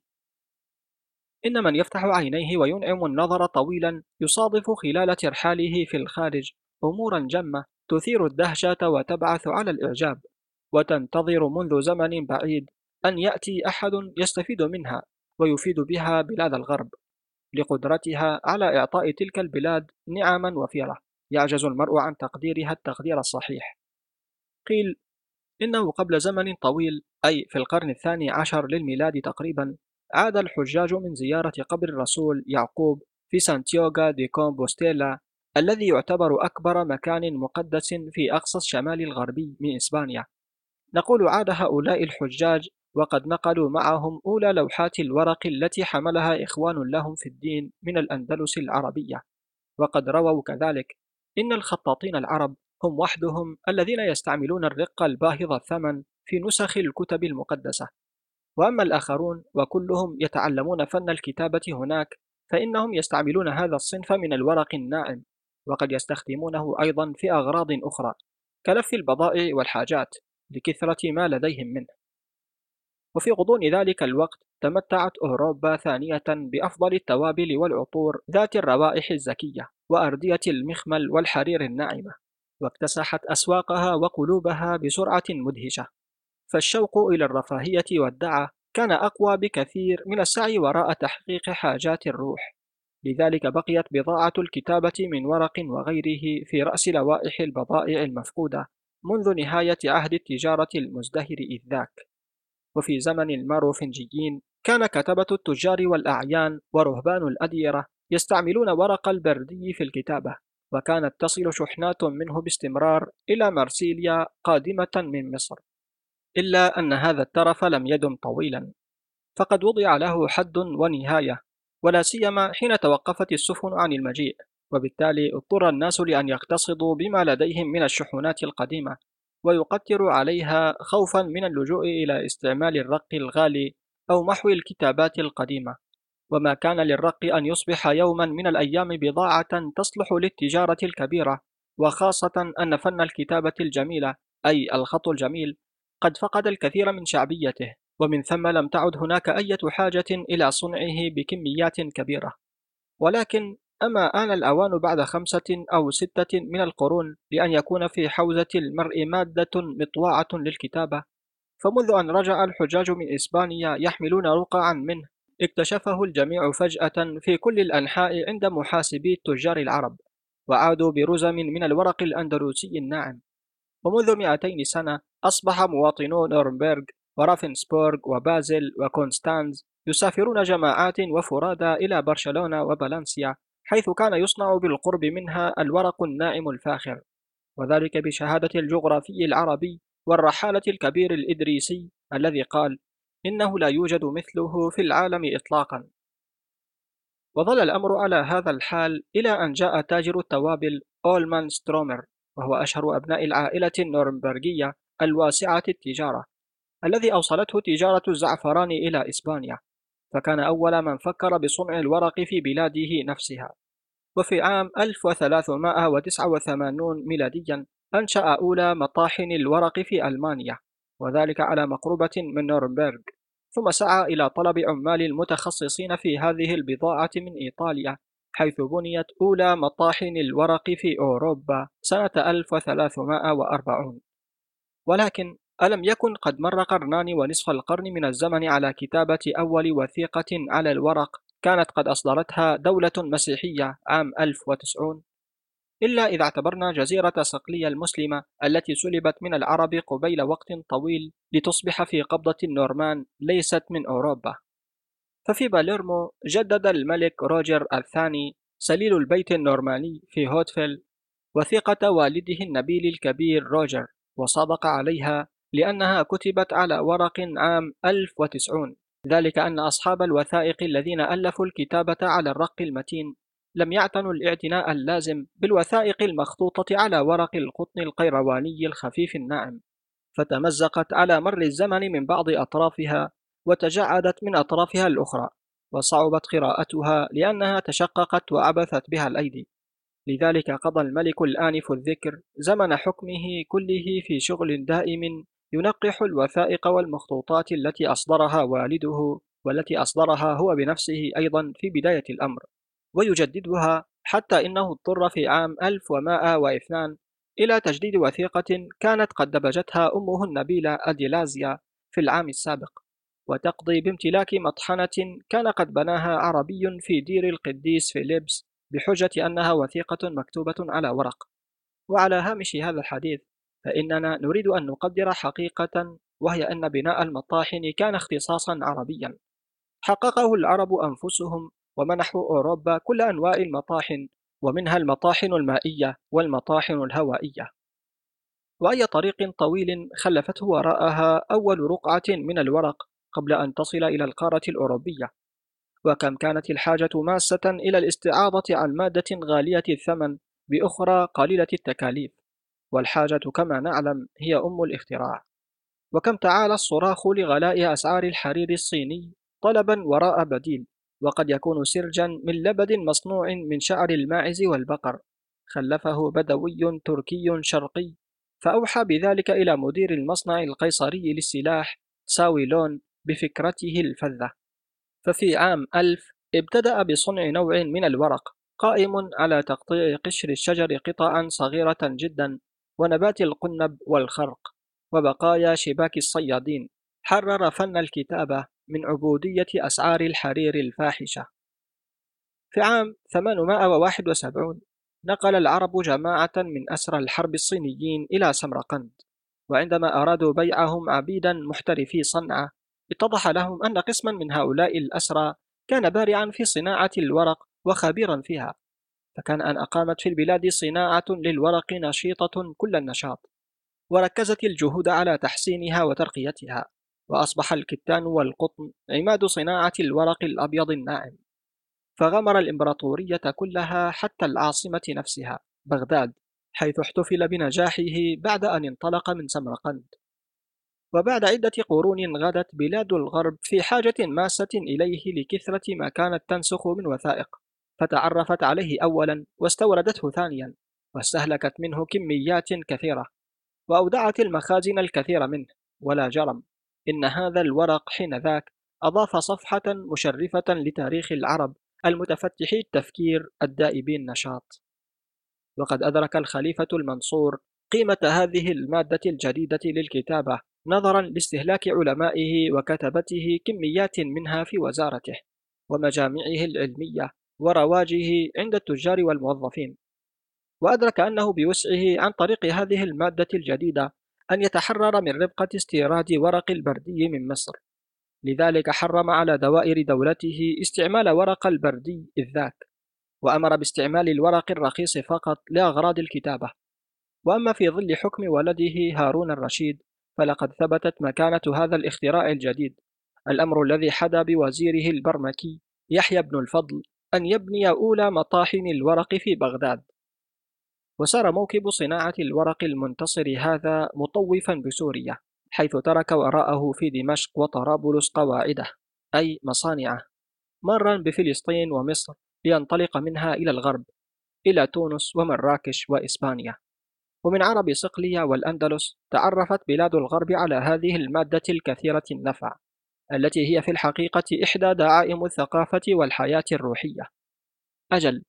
إن من يفتح عينيه وينعم النظر طويلا يصادف خلال ترحاله في الخارج أمورا جمة تثير الدهشة وتبعث على الإعجاب وتنتظر منذ زمن بعيد أن يأتي أحد يستفيد منها ويفيد بها بلاد الغرب لقدرتها على إعطاء تلك البلاد نعما وفيرة. يعجز المرء عن تقديرها التقدير الصحيح. قيل إنه قبل زمن طويل أي في القرن الثاني عشر للميلاد تقريبا عاد الحجاج من زيارة قبر الرسول يعقوب في سانتياغو دي كومبوستيلا الذي يعتبر أكبر مكان مقدس في أقصى الشمال الغربي من إسبانيا. نقول عاد هؤلاء الحجاج وقد نقلوا معهم أولى لوحات الورق التي حملها إخوان لهم في الدين من الأندلس العربية. وقد رووا كذلك إن الخطاطين العرب هم وحدهم الذين يستعملون الرق الباهظ الثمن في نسخ الكتب المقدسة. وأما الآخرون وكلهم يتعلمون فن الكتابة هناك فإنهم يستعملون هذا الصنف من الورق الناعم. وقد يستخدمونه أيضا في أغراض أخرى كلف البضائع والحاجات لكثرة ما لديهم منه. وفي غضون ذلك الوقت تمتعت أوروبا ثانية بأفضل التوابل والعطور ذات الروائح الزكية وأردية المخمل والحرير الناعمة واكتسحت أسواقها وقلوبها بسرعة مدهشة. فالشوق إلى الرفاهية والدعة كان أقوى بكثير من السعي وراء تحقيق حاجات الروح. لذلك بقيت بضاعة الكتابة من ورق وغيره في رأس لوائح البضائع المفقودة منذ نهاية عهد التجارة المزدهر إذ ذاك. وفي زمن الماروفنجيين كان كتبة التجار والأعيان ورهبان الأديرة يستعملون ورق البردي في الكتابة وكانت تصل شحنات منه باستمرار إلى مرسيليا قادمة من مصر. إلا أن هذا الترف لم يدم طويلا. فقد وضع له حد ونهاية. ولا سيما حين توقفت السفن عن المجيء وبالتالي اضطر الناس لأن يقتصدوا بما لديهم من الشحنات القديمة ويقتر عليها خوفا من اللجوء إلى استعمال الرق الغالي أو محو الكتابات القديمة. وما كان للرق أن يصبح يوما من الأيام بضاعة تصلح للتجارة الكبيرة وخاصة أن فن الكتابة الجميلة أي الخط الجميل قد فقد الكثير من شعبيته. ومن ثم لم تعد هناك أي حاجة إلى صنعه بكميات كبيرة. ولكن أما آن الأوان بعد خمسة أو ستة من القرون لأن يكون في حوزة المرء مادة مطواعة للكتابة. فمنذ أن رجع الحجاج من إسبانيا يحملون رقعا منه اكتشفه الجميع فجأة في كل الأنحاء عند محاسبي التجار العرب وعادوا برزم من الورق الأندلسي الناعم. ومنذ 200 سنة أصبح مواطنو نورنبرغ ورافنسبورغ وبازل وكونستانز يسافرون جماعات وفرادى إلى برشلونة وبالنسيا حيث كان يصنع بالقرب منها الورق الناعم الفاخر. وذلك بشهادة الجغرافي العربي والرحالة الكبير الإدريسي الذي قال إنه لا يوجد مثله في العالم إطلاقا وظل الأمر على هذا الحال إلى أن جاء تاجر التوابل أولمان سترومر وهو أشهر أبناء العائلة النورنبرغية الواسعة التجارة. الذي أوصلته تجارة الزعفران إلى إسبانيا فكان أول من فكر بصنع الورق في بلاده نفسها. وفي عام 1389 ميلاديا أنشأ أولى مطاحن الورق في ألمانيا وذلك على مقربة من نورنبرغ. ثم سعى إلى طلب عمال متخصصين في هذه البضاعة من إيطاليا حيث بنيت أولى مطاحن الورق في أوروبا سنة 1340 ولكن ألم يكن قد مر قرنان ونصف القرن من الزمن على كتابة أول وثيقة على الورق كانت قد أصدرتها دولة مسيحية عام 1090 إلا إذا اعتبرنا جزيرة صقلية المسلمة التي سلبت من العرب قبيل وقت طويل لتصبح في قبضة النورمان ليست من أوروبا. ففي باليرمو جدد الملك روجر الثاني سليل البيت النورماني في هوتفيل وثيقة والده النبيل الكبير روجر وصادق عليها لأنها كتبت على ورق عام 1090 ذلك أن أصحاب الوثائق الذين ألفوا الكتابة على الرق المتين لم يعتنوا الاعتناء اللازم بالوثائق المخطوطة على ورق القطن القيرواني الخفيف الناعم. فتمزقت على مر الزمن من بعض أطرافها وتجعدت من أطرافها الأخرى وصعبت قراءتها لأنها تشققت وعبثت بها الأيدي. لذلك قضى الملك الآنف الذكر زمن حكمه كله في شغل دائم ينقح الوثائق والمخطوطات التي أصدرها والده والتي أصدرها هو بنفسه أيضا في بداية الأمر ويجددها حتى إنه اضطر في عام 1102 إلى تجديد وثيقة كانت قد دبجتها أمه النبيلة أديلازيا في العام السابق وتقضي بامتلاك مطحنة كان قد بناها عربي في دير القديس فيليبس بحجة أنها وثيقة مكتوبة على ورق. وعلى هامش هذا الحديث فإننا نريد أن نقدر حقيقة وهي أن بناء المطاحن كان اختصاصا عربيا. حققه العرب أنفسهم ومنحوا أوروبا كل أنواع المطاحن ومنها المطاحن المائية والمطاحن الهوائية. وأي طريق طويل خلفته وراءها أول رقعة من الورق قبل أن تصل إلى القارة الأوروبية. وكم كانت الحاجة ماسة إلى الاستعاضة عن مادة غالية الثمن بأخرى قليلة التكاليف. والحاجة كما نعلم هي أم الاختراع. وكم تعالى الصراخ لغلاء أسعار الحرير الصيني طلبا وراء بديل وقد يكون سرجا من لبد مصنوع من شعر الماعز والبقر. خلفه بدوي تركي شرقي فأوحى بذلك إلى مدير المصنع القيصري للسلاح ساويلون بفكرته الفذة. ففي عام ألف ابتدأ بصنع نوع من الورق قائم على تقطيع قشر الشجر قطعا صغيرة جدا. ونبات القنب والخرق وبقايا شباك الصيادين. حرر فن الكتابة من عبودية أسعار الحرير الفاحشة. في عام 871 نقل العرب جماعة من أسرى الحرب الصينيين إلى سمرقند وعندما أرادوا بيعهم عبيدا محترفي صنعاء اتضح لهم أن قسما من هؤلاء الأسرى كان بارعا في صناعة الورق وخبيرا فيها. فكان أن أقامت في البلاد صناعة للورق نشيطة كل النشاط وركزت الجهود على تحسينها وترقيتها وأصبح الكتان والقطن عماد صناعة الورق الأبيض الناعم. فغمر الإمبراطورية كلها حتى العاصمة نفسها بغداد حيث احتفل بنجاحه بعد أن انطلق من سمرقند. وبعد عدة قرون غدت بلاد الغرب في حاجة ماسة إليه لكثرة ما كانت تنسخ من وثائق. فتعرفت عليه أولا واستوردته ثانيا واستهلكت منه كميات كثيرة وأودعت المخازن الكثير منه ولا جرم. إن هذا الورق حين ذاك أضاف صفحة مشرفة لتاريخ العرب المتفتحي التفكير الدائبي النشاط وقد أدرك الخليفة المنصور قيمة هذه المادة الجديدة للكتابة نظرا لاستهلاك علمائه وكتبته كميات منها في وزارته ومجامعه العلمية ورواجه عند التجار والموظفين. وأدرك أنه بوسعه عن طريق هذه المادة الجديدة أن يتحرر من ربقة استيراد ورق البردي من مصر. لذلك حرم على دوائر دولته استعمال ورق البردي إذ ذاك وأمر باستعمال الورق الرخيص فقط لأغراض الكتابة. وأما في ظل حكم ولده هارون الرشيد فلقد ثبتت مكانة هذا الاختراع الجديد الأمر الذي حدا بوزيره البرمكي يحيى بن الفضل أن يبني أولى مطاحن الورق في بغداد. وسار موكب صناعة الورق المنتصر هذا مطوفا بسوريا حيث ترك وراءه في دمشق وطرابلس قواعده أي مصانعه مرا بفلسطين ومصر لينطلق منها إلى الغرب إلى تونس ومراكش وإسبانيا. ومن عرب صقلية والأندلس تعرفت بلاد الغرب على هذه المادة الكثيرة النفع. التي هي في الحقيقة إحدى دعائم الثقافة والحياة الروحية. أجل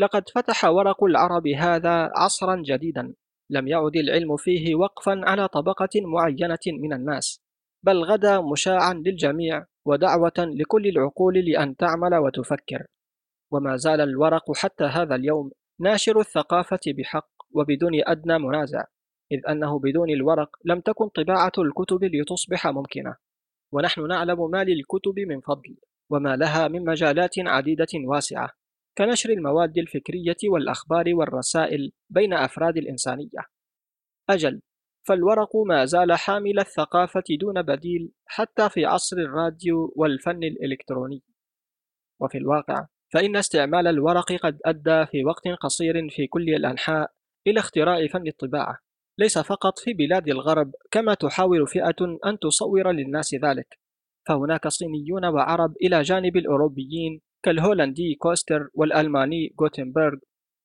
لقد فتح ورق العرب هذا عصرا جديدا. لم يعد العلم فيه وقفا على طبقة معينة من الناس بل غدا مشاعا للجميع ودعوة لكل العقول لأن تعمل وتفكر. وما زال الورق حتى هذا اليوم ناشر الثقافة بحق وبدون أدنى منازع إذ أنه بدون الورق لم تكن طباعة الكتب لتصبح ممكنة. ونحن نعلم ما للكتب من فضل وما لها من مجالات عديدة واسعة كنشر المواد الفكرية والأخبار والرسائل بين أفراد الإنسانية. أجل فالورق ما زال حامل الثقافة دون بديل حتى في عصر الراديو والفن الإلكتروني. وفي الواقع فإن استعمال الورق قد أدى في وقت قصير في كل الأنحاء إلى اختراع فن الطباعة. ليس فقط في بلاد الغرب كما تحاول فئة أن تصور للناس ذلك. فهناك صينيون وعرب إلى جانب الأوروبيين كالهولندي كوستر والألماني غوتنبرغ.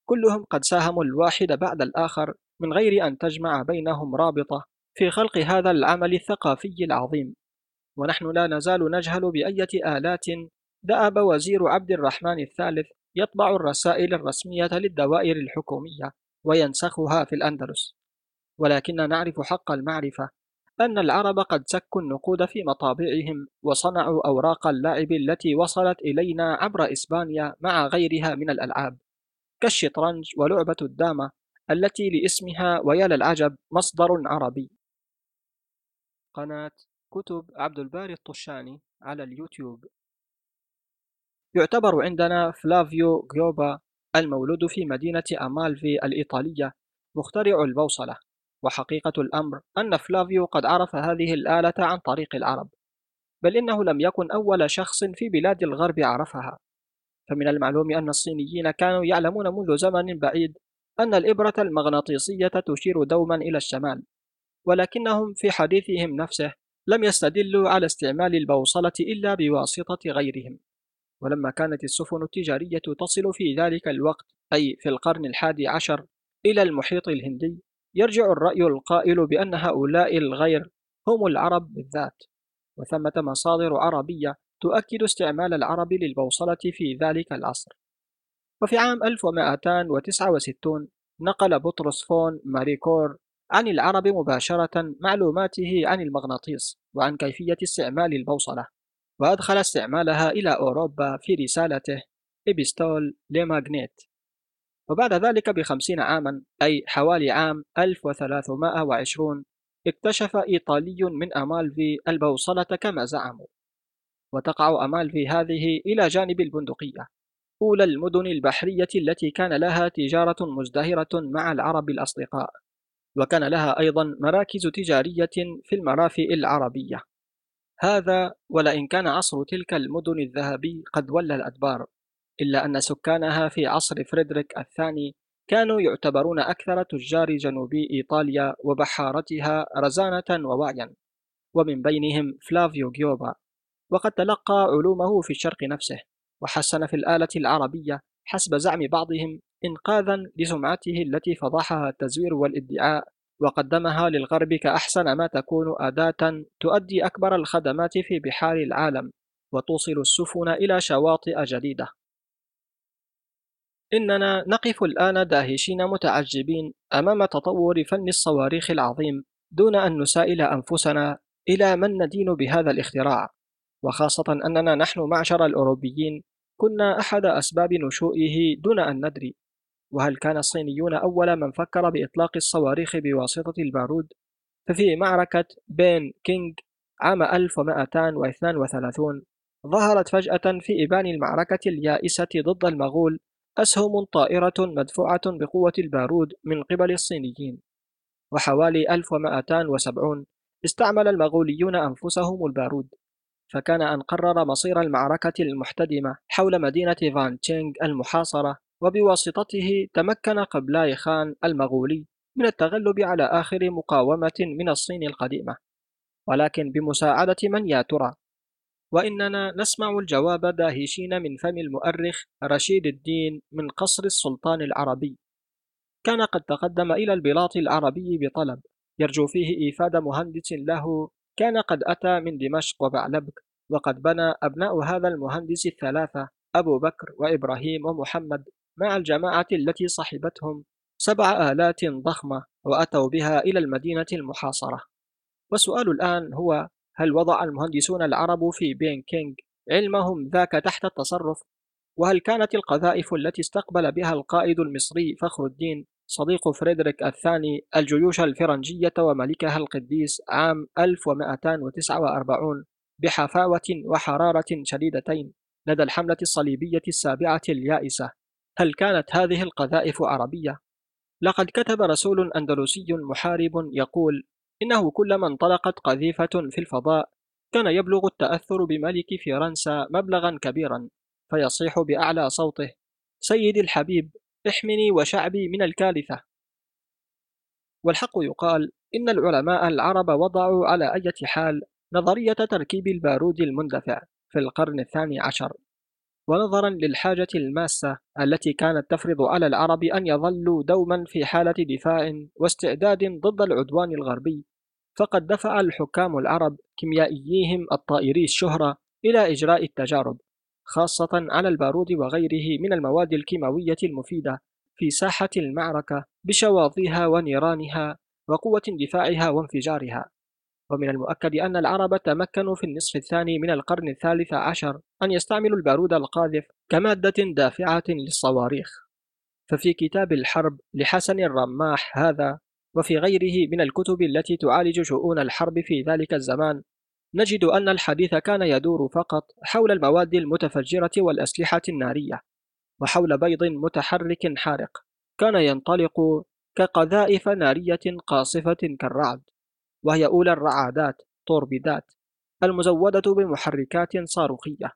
كلهم قد ساهموا الواحد بعد الآخر من غير أن تجمع بينهم رابطة في خلق هذا العمل الثقافي العظيم. ونحن لا نزال نجهل بأية آلات دأب وزير عبد الرحمن الثالث يطبع الرسائل الرسمية للدوائر الحكومية وينسخها في الأندلس. ولكن نعرف حق المعرفة أن العرب قد سكوا النقود في مطابعهم وصنعوا أوراق اللعب التي وصلت إلينا عبر إسبانيا مع غيرها من الألعاب كالشطرنج ولعبة الدامة التي لاسمها ويا للعجب مصدر عربي. قناة كتب عبد الباري الطشاني على اليوتيوب. يعتبر عندنا فلافيو جيوبا المولود في مدينة أمالفي الإيطالية مخترع البوصلة. وحقيقة الأمر أن فلافيو قد عرف هذه الآلة عن طريق العرب بل إنه لم يكن أول شخص في بلاد الغرب عرفها. فمن المعلوم أن الصينيين كانوا يعلمون منذ زمن بعيد أن الإبرة المغناطيسية تشير دوما إلى الشمال ولكنهم في حديثهم نفسه لم يستدلوا على استعمال البوصلة إلا بواسطة غيرهم. ولما كانت السفن التجارية تصل في ذلك الوقت أي في القرن الحادي عشر إلى المحيط الهندي يرجع الرأي القائل بأن هؤلاء الغير هم العرب بالذات وثمة مصادر عربية تؤكد استعمال العرب للبوصلة في ذلك العصر. وفي عام 1269 نقل بطرس فون ماريكور عن العرب مباشرة معلوماته عن المغناطيس وعن كيفية استعمال البوصلة وأدخل استعمالها إلى أوروبا في رسالته إبستول لماغنيت. وبعد ذلك بخمسين عاما أي حوالي عام 1320 اكتشف إيطالي من أمالفي البوصلة كما زعموا. وتقع أمالفي هذه إلى جانب البندقية أولى المدن البحرية التي كان لها تجارة مزدهرة مع العرب الأصدقاء. وكان لها أيضا مراكز تجارية في المرافئ العربية. هذا ولئن كان عصر تلك المدن الذهبي قد ولى الأدبار. إلا أن سكانها في عصر فريدريك الثاني كانوا يعتبرون أكثر تجار جنوبي إيطاليا وبحارتها رزانة ووعيا ومن بينهم فلافيو جيوبا وقد تلقى علومه في الشرق نفسه وحسن في الآلة العربية حسب زعم بعضهم إنقاذا لسمعته التي فضحها التزوير والإدعاء وقدمها للغرب كأحسن ما تكون أداة تؤدي أكبر الخدمات في بحار العالم وتوصل السفن إلى شواطئ جديدة. إننا نقف الآن داهشين متعجبين أمام تطور فن الصواريخ العظيم دون أن نسائل أنفسنا إلى من ندين بهذا الاختراع وخاصة أننا نحن معشر الأوروبيين كنا أحد أسباب نشوئه دون أن ندري وهل كان الصينيون أول من فكر بإطلاق الصواريخ بواسطة البارود؟ ففي معركة بين كينغ عام 1232 ظهرت فجأة في إبان المعركة اليائسة ضد المغول أسهم طائرة مدفوعة بقوة البارود من قبل الصينيين وحوالي 1270 استعمل المغوليون أنفسهم البارود فكان أن قرر مصير المعركة المحتدمة حول مدينة فان تشينغ المحاصرة وبواسطته تمكن قبلاي خان المغولي من التغلب على آخر مقاومة من الصين القديمة ولكن بمساعدة من يا ترى وإننا نسمع الجواب داهشين من فم المؤرخ رشيد الدين من قصر السلطان العربي. كان قد تقدم إلى البلاط العربي بطلب يرجو فيه إيفاد مهندس له كان قد أتى من دمشق وبعلبك وقد بنى أبناء هذا المهندس الثلاثة أبو بكر وإبراهيم ومحمد مع الجماعة التي صحبتهم سبع آلات ضخمة وأتوا بها إلى المدينة المحاصرة. والسؤال الآن هو هل وضع المهندسون العرب في بين كينغ علمهم ذاك تحت التصرف؟ وهل كانت القذائف التي استقبل بها القائد المصري فخر الدين صديق فريدريك الثاني الجيوش الفرنجية وملكها القديس عام 1249 بحفاوة وحرارة شديدتين لدى الحملة الصليبية السابعة اليائسة هل كانت هذه القذائف عربية؟ لقد كتب رسول أندلسي محارب يقول إنه كلما انطلقت قذيفة في الفضاء كان يبلغ التأثر بملك فرنسا مبلغا كبيرا فيصيح بأعلى صوته سيدي الحبيب احمني وشعبي من الكارثة. والحق يقال إن العلماء العرب وضعوا على أي حال نظرية تركيب البارود المندفع في القرن الثاني عشر. ونظرا للحاجة الماسة التي كانت تفرض على العرب أن يظلوا دوما في حالة دفاع واستعداد ضد العدوان الغربي فقد دفع الحكام العرب كيميائيهم الطائري الشهرة إلى إجراء التجارب خاصة على البارود وغيره من المواد الكيماوية المفيدة في ساحة المعركة بشواظيها ونيرانها وقوة اندفاعها وانفجارها. ومن المؤكد أن العرب تمكنوا في النصف الثاني من القرن الثالث عشر أن يستعملوا البارود القاذف كمادة دافعة للصواريخ. ففي كتاب الحرب لحسن الرماح هذا وفي غيره من الكتب التي تعالج شؤون الحرب في ذلك الزمان. نجد أن الحديث كان يدور فقط حول المواد المتفجرة والأسلحة النارية وحول بيض متحرك حارق كان ينطلق كقذائف نارية قاصفة كالرعد وهي أولى الرعادات طوربيدات المزودة بمحركات صاروخية.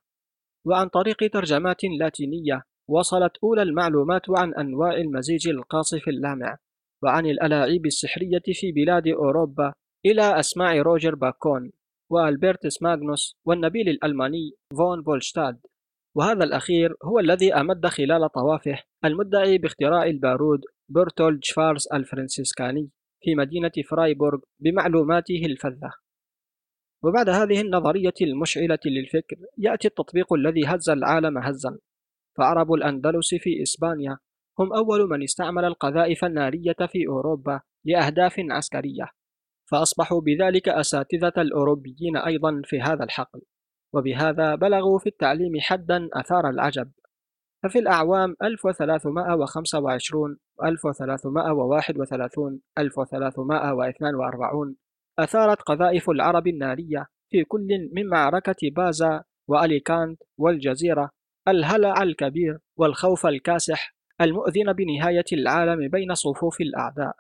وعن طريق ترجمات لاتينية وصلت أولى المعلومات عن أنواع المزيج القاصف اللامع. وعن الألاعيب السحرية في بلاد أوروبا إلى أسماع روجر باكون وألبرتس ماغنوس والنبيل الألماني فون فولشتاد. وهذا الأخير هو الذي أمد خلال طوافه المدعي باختراع البارود برتولد شفارز الفرنسيسكاني في مدينة فرايبورغ بمعلوماته الفذة. وبعد هذه النظرية المشعلة للفكر يأتي التطبيق الذي هز العالم هزا. فعرب الأندلس في إسبانيا هم أول من استعمل القذائف النارية في أوروبا لأهداف عسكرية فأصبحوا بذلك أساتذة الأوروبيين أيضا في هذا الحقل وبهذا بلغوا في التعليم حدا أثار العجب. ففي الأعوام 1325 1331 1342 أثارت قذائف العرب النارية في كل من معركة بازا وأليكانت والجزيرة الهلع الكبير والخوف الكاسح المؤذن بنهاية العالم بين صفوف الأعداء.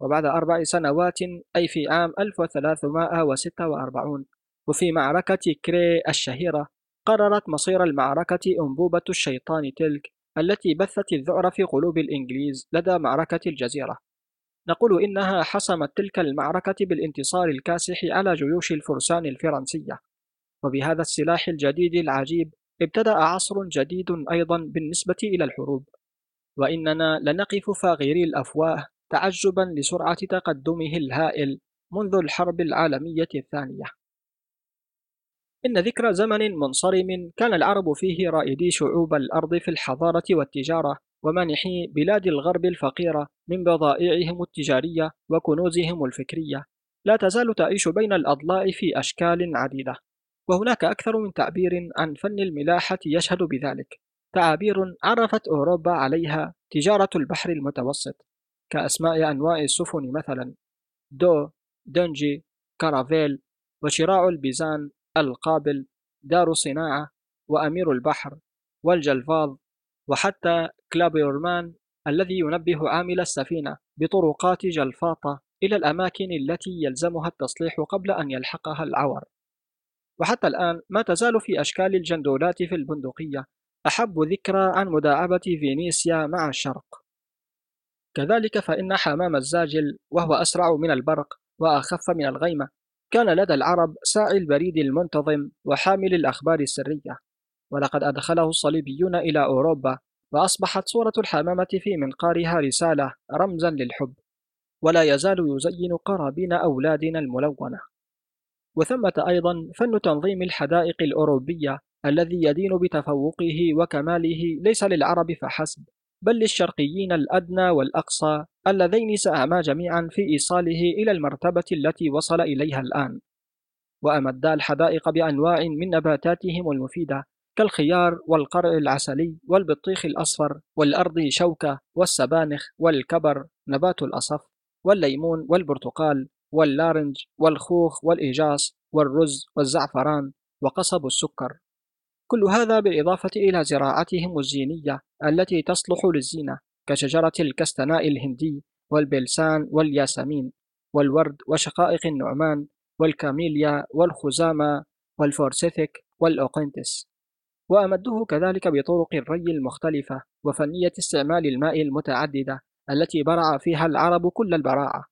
وبعد أربع سنوات أي في عام 1346 وفي معركة كري الشهيرة قررت مصير المعركة أنبوبة الشيطان تلك التي بثت الذعر في قلوب الإنجليز لدى معركة الجزيرة. نقول إنها حسمت تلك المعركة بالانتصار الكاسح على جيوش الفرسان الفرنسية. وبهذا السلاح الجديد العجيب ابتدأ عصر جديد أيضا بالنسبة إلى الحروب وإننا لنقف فاغري الأفواه تعجبا لسرعة تقدمه الهائل منذ الحرب العالمية الثانية. إن ذكرى زمن منصرم كان العرب فيه رائدي شعوب الأرض في الحضارة والتجارة ومانحي بلاد الغرب الفقيرة من بضائعهم التجارية وكنوزهم الفكرية. لا تزال تعيش بين الأضلاع في أشكال عديدة. وهناك أكثر من تعبير عن فن الملاحة يشهد بذلك. تعابير عرفت أوروبا عليها تجارة البحر المتوسط كأسماء أنواع السفن مثلا دو دنجي كارافيل وشراع البيزان القابل دار صناعة وأمير البحر والجلفاظ وحتى كلابيورمان الذي ينبه عامل السفينة بطرقات جلفاطة إلى الأماكن التي يلزمها التصليح قبل أن يلحقها العور. وحتى الآن ما تزال في أشكال الجندولات في البندقية. أحب ذكرى عن مداعبة فينيسيا مع الشرق. كذلك فإن حمام الزاجل وهو أسرع من البرق وأخف من الغيمة كان لدى العرب ساعي البريد المنتظم وحامل الأخبار السرية. ولقد أدخله الصليبيون إلى أوروبا وأصبحت صورة الحمامة في منقارها رسالة رمزا للحب. ولا يزال يزين قرابين أولادنا الملونة. وثمة أيضا فن تنظيم الحدائق الأوروبية الذي يدين بتفوقه وكماله ليس للعرب فحسب بل للشرقيين الأدنى والأقصى اللذين ساهما جميعا في إيصاله إلى المرتبة التي وصل إليها الآن. وأمدا الحدائق بأنواع من نباتاتهم المفيدة كالخيار والقرع العسلي والبطيخ الأصفر والأرض شوكة والسبانخ والكبر نبات الأصف والليمون والبرتقال واللارنج والخوخ والإيجاص والرز والزعفران وقصب السكر. كل هذا بالإضافة إلى زراعتهم الزينية التي تصلح للزينة كشجرة الكستناء الهندي والبلسان والياسمين والورد وشقائق النعمان والكاميليا والخزامة والفورسيثيك والأوقنتس. وأمدوه كذلك بطرق الري المختلفة وفنية استعمال الماء المتعددة التي برع فيها العرب كل البراعة.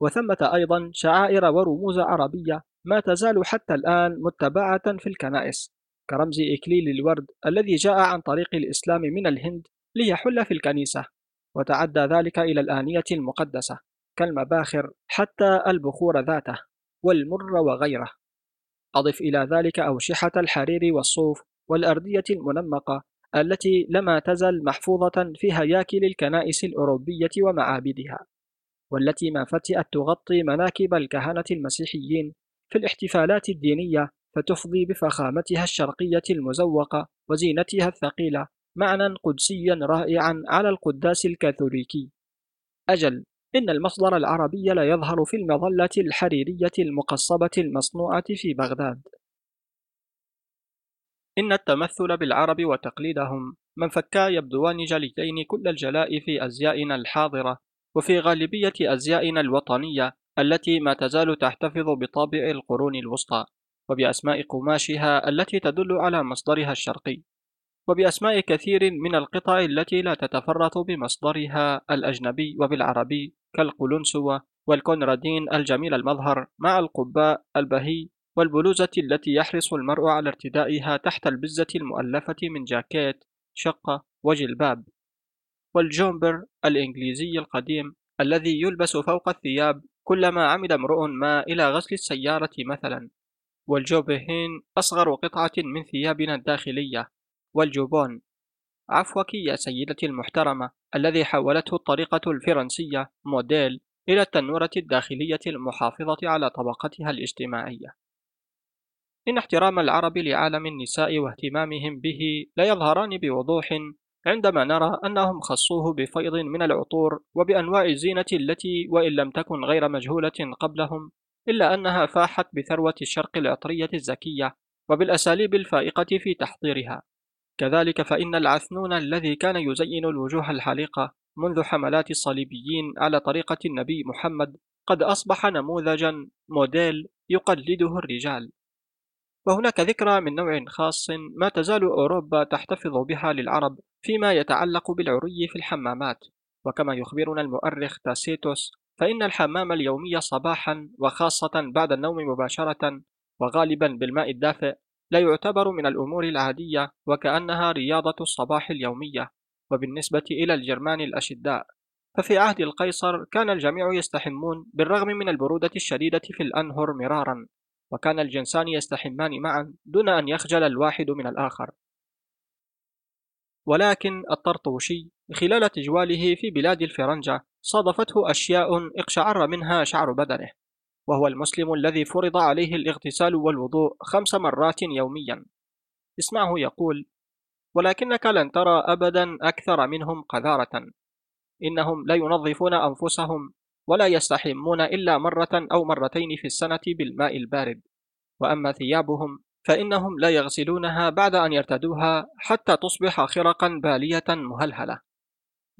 وثمة أيضا شعائر ورموز عربية ما تزال حتى الآن متبعة في الكنائس كرمز إكليل الورد الذي جاء عن طريق الإسلام من الهند ليحل في الكنيسة وتعدى ذلك إلى الآنية المقدسة كالمباخر حتى البخور ذاته والمر وغيره. أضف إلى ذلك أوشحة الحرير والصوف والأردية المنمقة التي لما تزل محفوظة في هياكل الكنائس الأوروبية ومعابدها. والتي ما فتئت تغطي مناكب الكهنة المسيحيين في الاحتفالات الدينية فتفضي بفخامتها الشرقية المزوقة وزينتها الثقيلة معنى قدسيا رائعا على القداس الكاثوليكي. أجل إن المصدر العربي لا يظهر في المظلة الحريرية المقصبة المصنوعة في بغداد. إن التمثل بالعرب وتقليدهم من فكا يبدوان جليتين كل الجلاء في أزيائنا الحاضرة وفي غالبية أزيائنا الوطنية التي ما تزال تحتفظ بطابع القرون الوسطى وبأسماء قماشها التي تدل على مصدرها الشرقي وبأسماء كثير من القطع التي لا تتفرط بمصدرها الأجنبي وبالعربي كالقلنسوة والكونرادين الجميل المظهر مع القباء البهي والبلوزة التي يحرص المرء على ارتدائها تحت البزة المؤلفة من جاكيت شقة وجلباب. والجومبر الإنجليزي القديم الذي يلبس فوق الثياب كلما عمد امرؤ ما إلى غسل السيارة مثلا. والجوبهين أصغر قطعة من ثيابنا الداخلية. والجوبون. عفوك يا سيدتي المحترمة الذي حولته الطريقة الفرنسية موديل إلى التنورة الداخلية المحافظة على طبقتها الاجتماعية. إن احترام العرب لعالم النساء واهتمامهم به لا يظهران بوضوح عندما نرى أنهم خصوه بفيض من العطور وبأنواع الزينة التي وإن لم تكن غير مجهولة قبلهم إلا أنها فاحت بثروة الشرق العطرية الزكية وبالأساليب الفائقة في تحضيرها. كذلك فإن العثنون الذي كان يزين الوجوه الحليقة منذ حملات الصليبيين على طريقة النبي محمد قد أصبح نموذجا موديل يقلده الرجال. وهناك ذكرى من نوع خاص ما تزال أوروبا تحتفظ بها للعرب فيما يتعلق بالعري في الحمامات. وكما يخبرنا المؤرخ تاسيتوس فإن الحمام اليومي صباحا وخاصة بعد النوم مباشرة وغالبا بالماء الدافئ لا يعتبر من الأمور العادية وكأنها رياضة الصباح اليومية. وبالنسبة إلى الجرمان الأشداء ففي عهد القيصر كان الجميع يستحمون بالرغم من البرودة الشديدة في الأنهر مرارا. وكان الجنسان يستحمان معا دون أن يخجل الواحد من الآخر. ولكن الطرطوشي خلال تجواله في بلاد الفرنجة صادفته أشياء اقشعر منها شعر بدنه وهو المسلم الذي فرض عليه الاغتسال والوضوء خمس مرات يوميا. اسمعه يقول ولكنك لن ترى أبدا أكثر منهم قذارة. إنهم لا ينظفون أنفسهم ولا يستحمون إلا مرة أو مرتين في السنة بالماء البارد. وأما ثيابهم فإنهم لا يغسلونها بعد أن يرتدوها حتى تصبح خرقا بالية مهلهلة.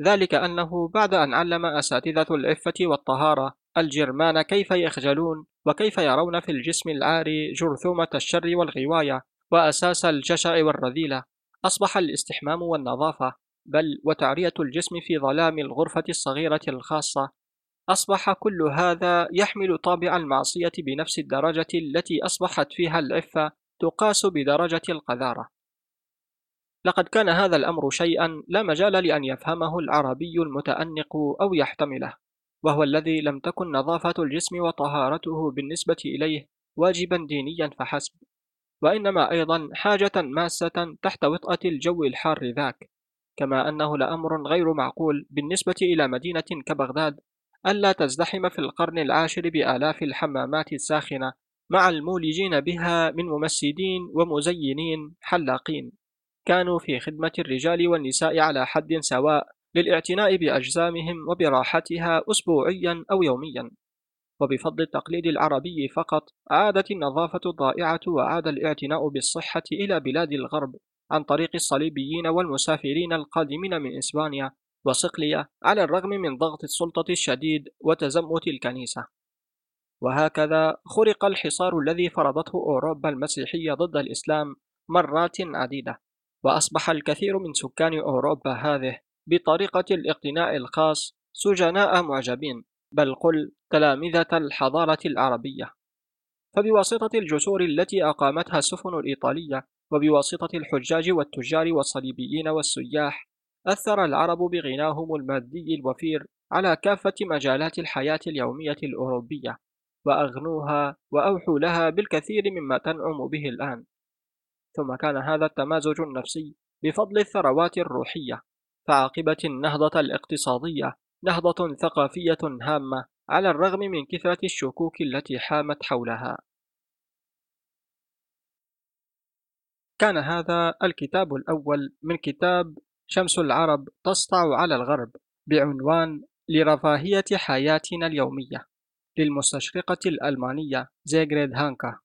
ذلك أنه بعد أن علم أساتذة العفة والطهارة الجرمان كيف يخجلون وكيف يرون في الجسم العاري جرثومة الشر والغواية وأساس الجشع والرذيلة أصبح الاستحمام والنظافة بل وتعرية الجسم في ظلام الغرفة الصغيرة الخاصة أصبح كل هذا يحمل طابع المعصية بنفس الدرجة التي أصبحت فيها العفة تقاس بدرجة القذارة. لقد كان هذا الأمر شيئا لا مجال لأن يفهمه العربي المتأنق أو يحتمله وهو الذي لم تكن نظافة الجسم وطهارته بالنسبة إليه واجبا دينيا فحسب وإنما أيضا حاجة ماسة تحت وطأة الجو الحار ذاك كما أنه لأمر غير معقول بالنسبة إلى مدينة كبغداد ألا تزدحم في القرن العاشر بآلاف الحمامات الساخنة مع المولجين بها من ممسدين ومزينين حلاقين. كانوا في خدمة الرجال والنساء على حد سواء للاعتناء بأجسامهم وبراحتها أسبوعيا أو يوميا. وبفضل التقليد العربي فقط عادت النظافة الضائعة وعاد الاعتناء بالصحة إلى بلاد الغرب عن طريق الصليبيين والمسافرين القادمين من إسبانيا وصقلية على الرغم من ضغط السلطة الشديد وتزمت الكنيسة. وهكذا خرق الحصار الذي فرضته أوروبا المسيحية ضد الإسلام مرات عديدة وأصبح الكثير من سكان أوروبا هذه بطريقة الاقتناء الخاص سجناء معجبين بل قل تلامذة الحضارة العربية. فبواسطة الجسور التي أقامتها السفن الإيطالية وبواسطة الحجاج والتجار والصليبيين والسياح أثر العرب بغناهم المادي الوفير على كافة مجالات الحياة اليومية الأوروبية وأغنوها وأوحوا لها بالكثير مما تنعم به الآن. ثم كان هذا التمازج النفسي بفضل الثروات الروحية فعاقبة النهضة الاقتصادية نهضة ثقافية هامة على الرغم من كثرة الشكوك التي حامت حولها. كان هذا الكتاب الأول من كتاب شمس العرب تسطع على الغرب بعنوان لرفاهية حياتنا اليومية للمستشرقة الألمانية زيغريد هانكا.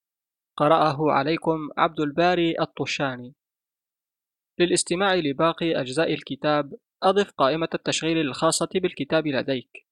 قرأه عليكم عبد الباري الطشاني. للاستماع لباقي أجزاء الكتاب أضف قائمة التشغيل الخاصة بالكتاب لديك.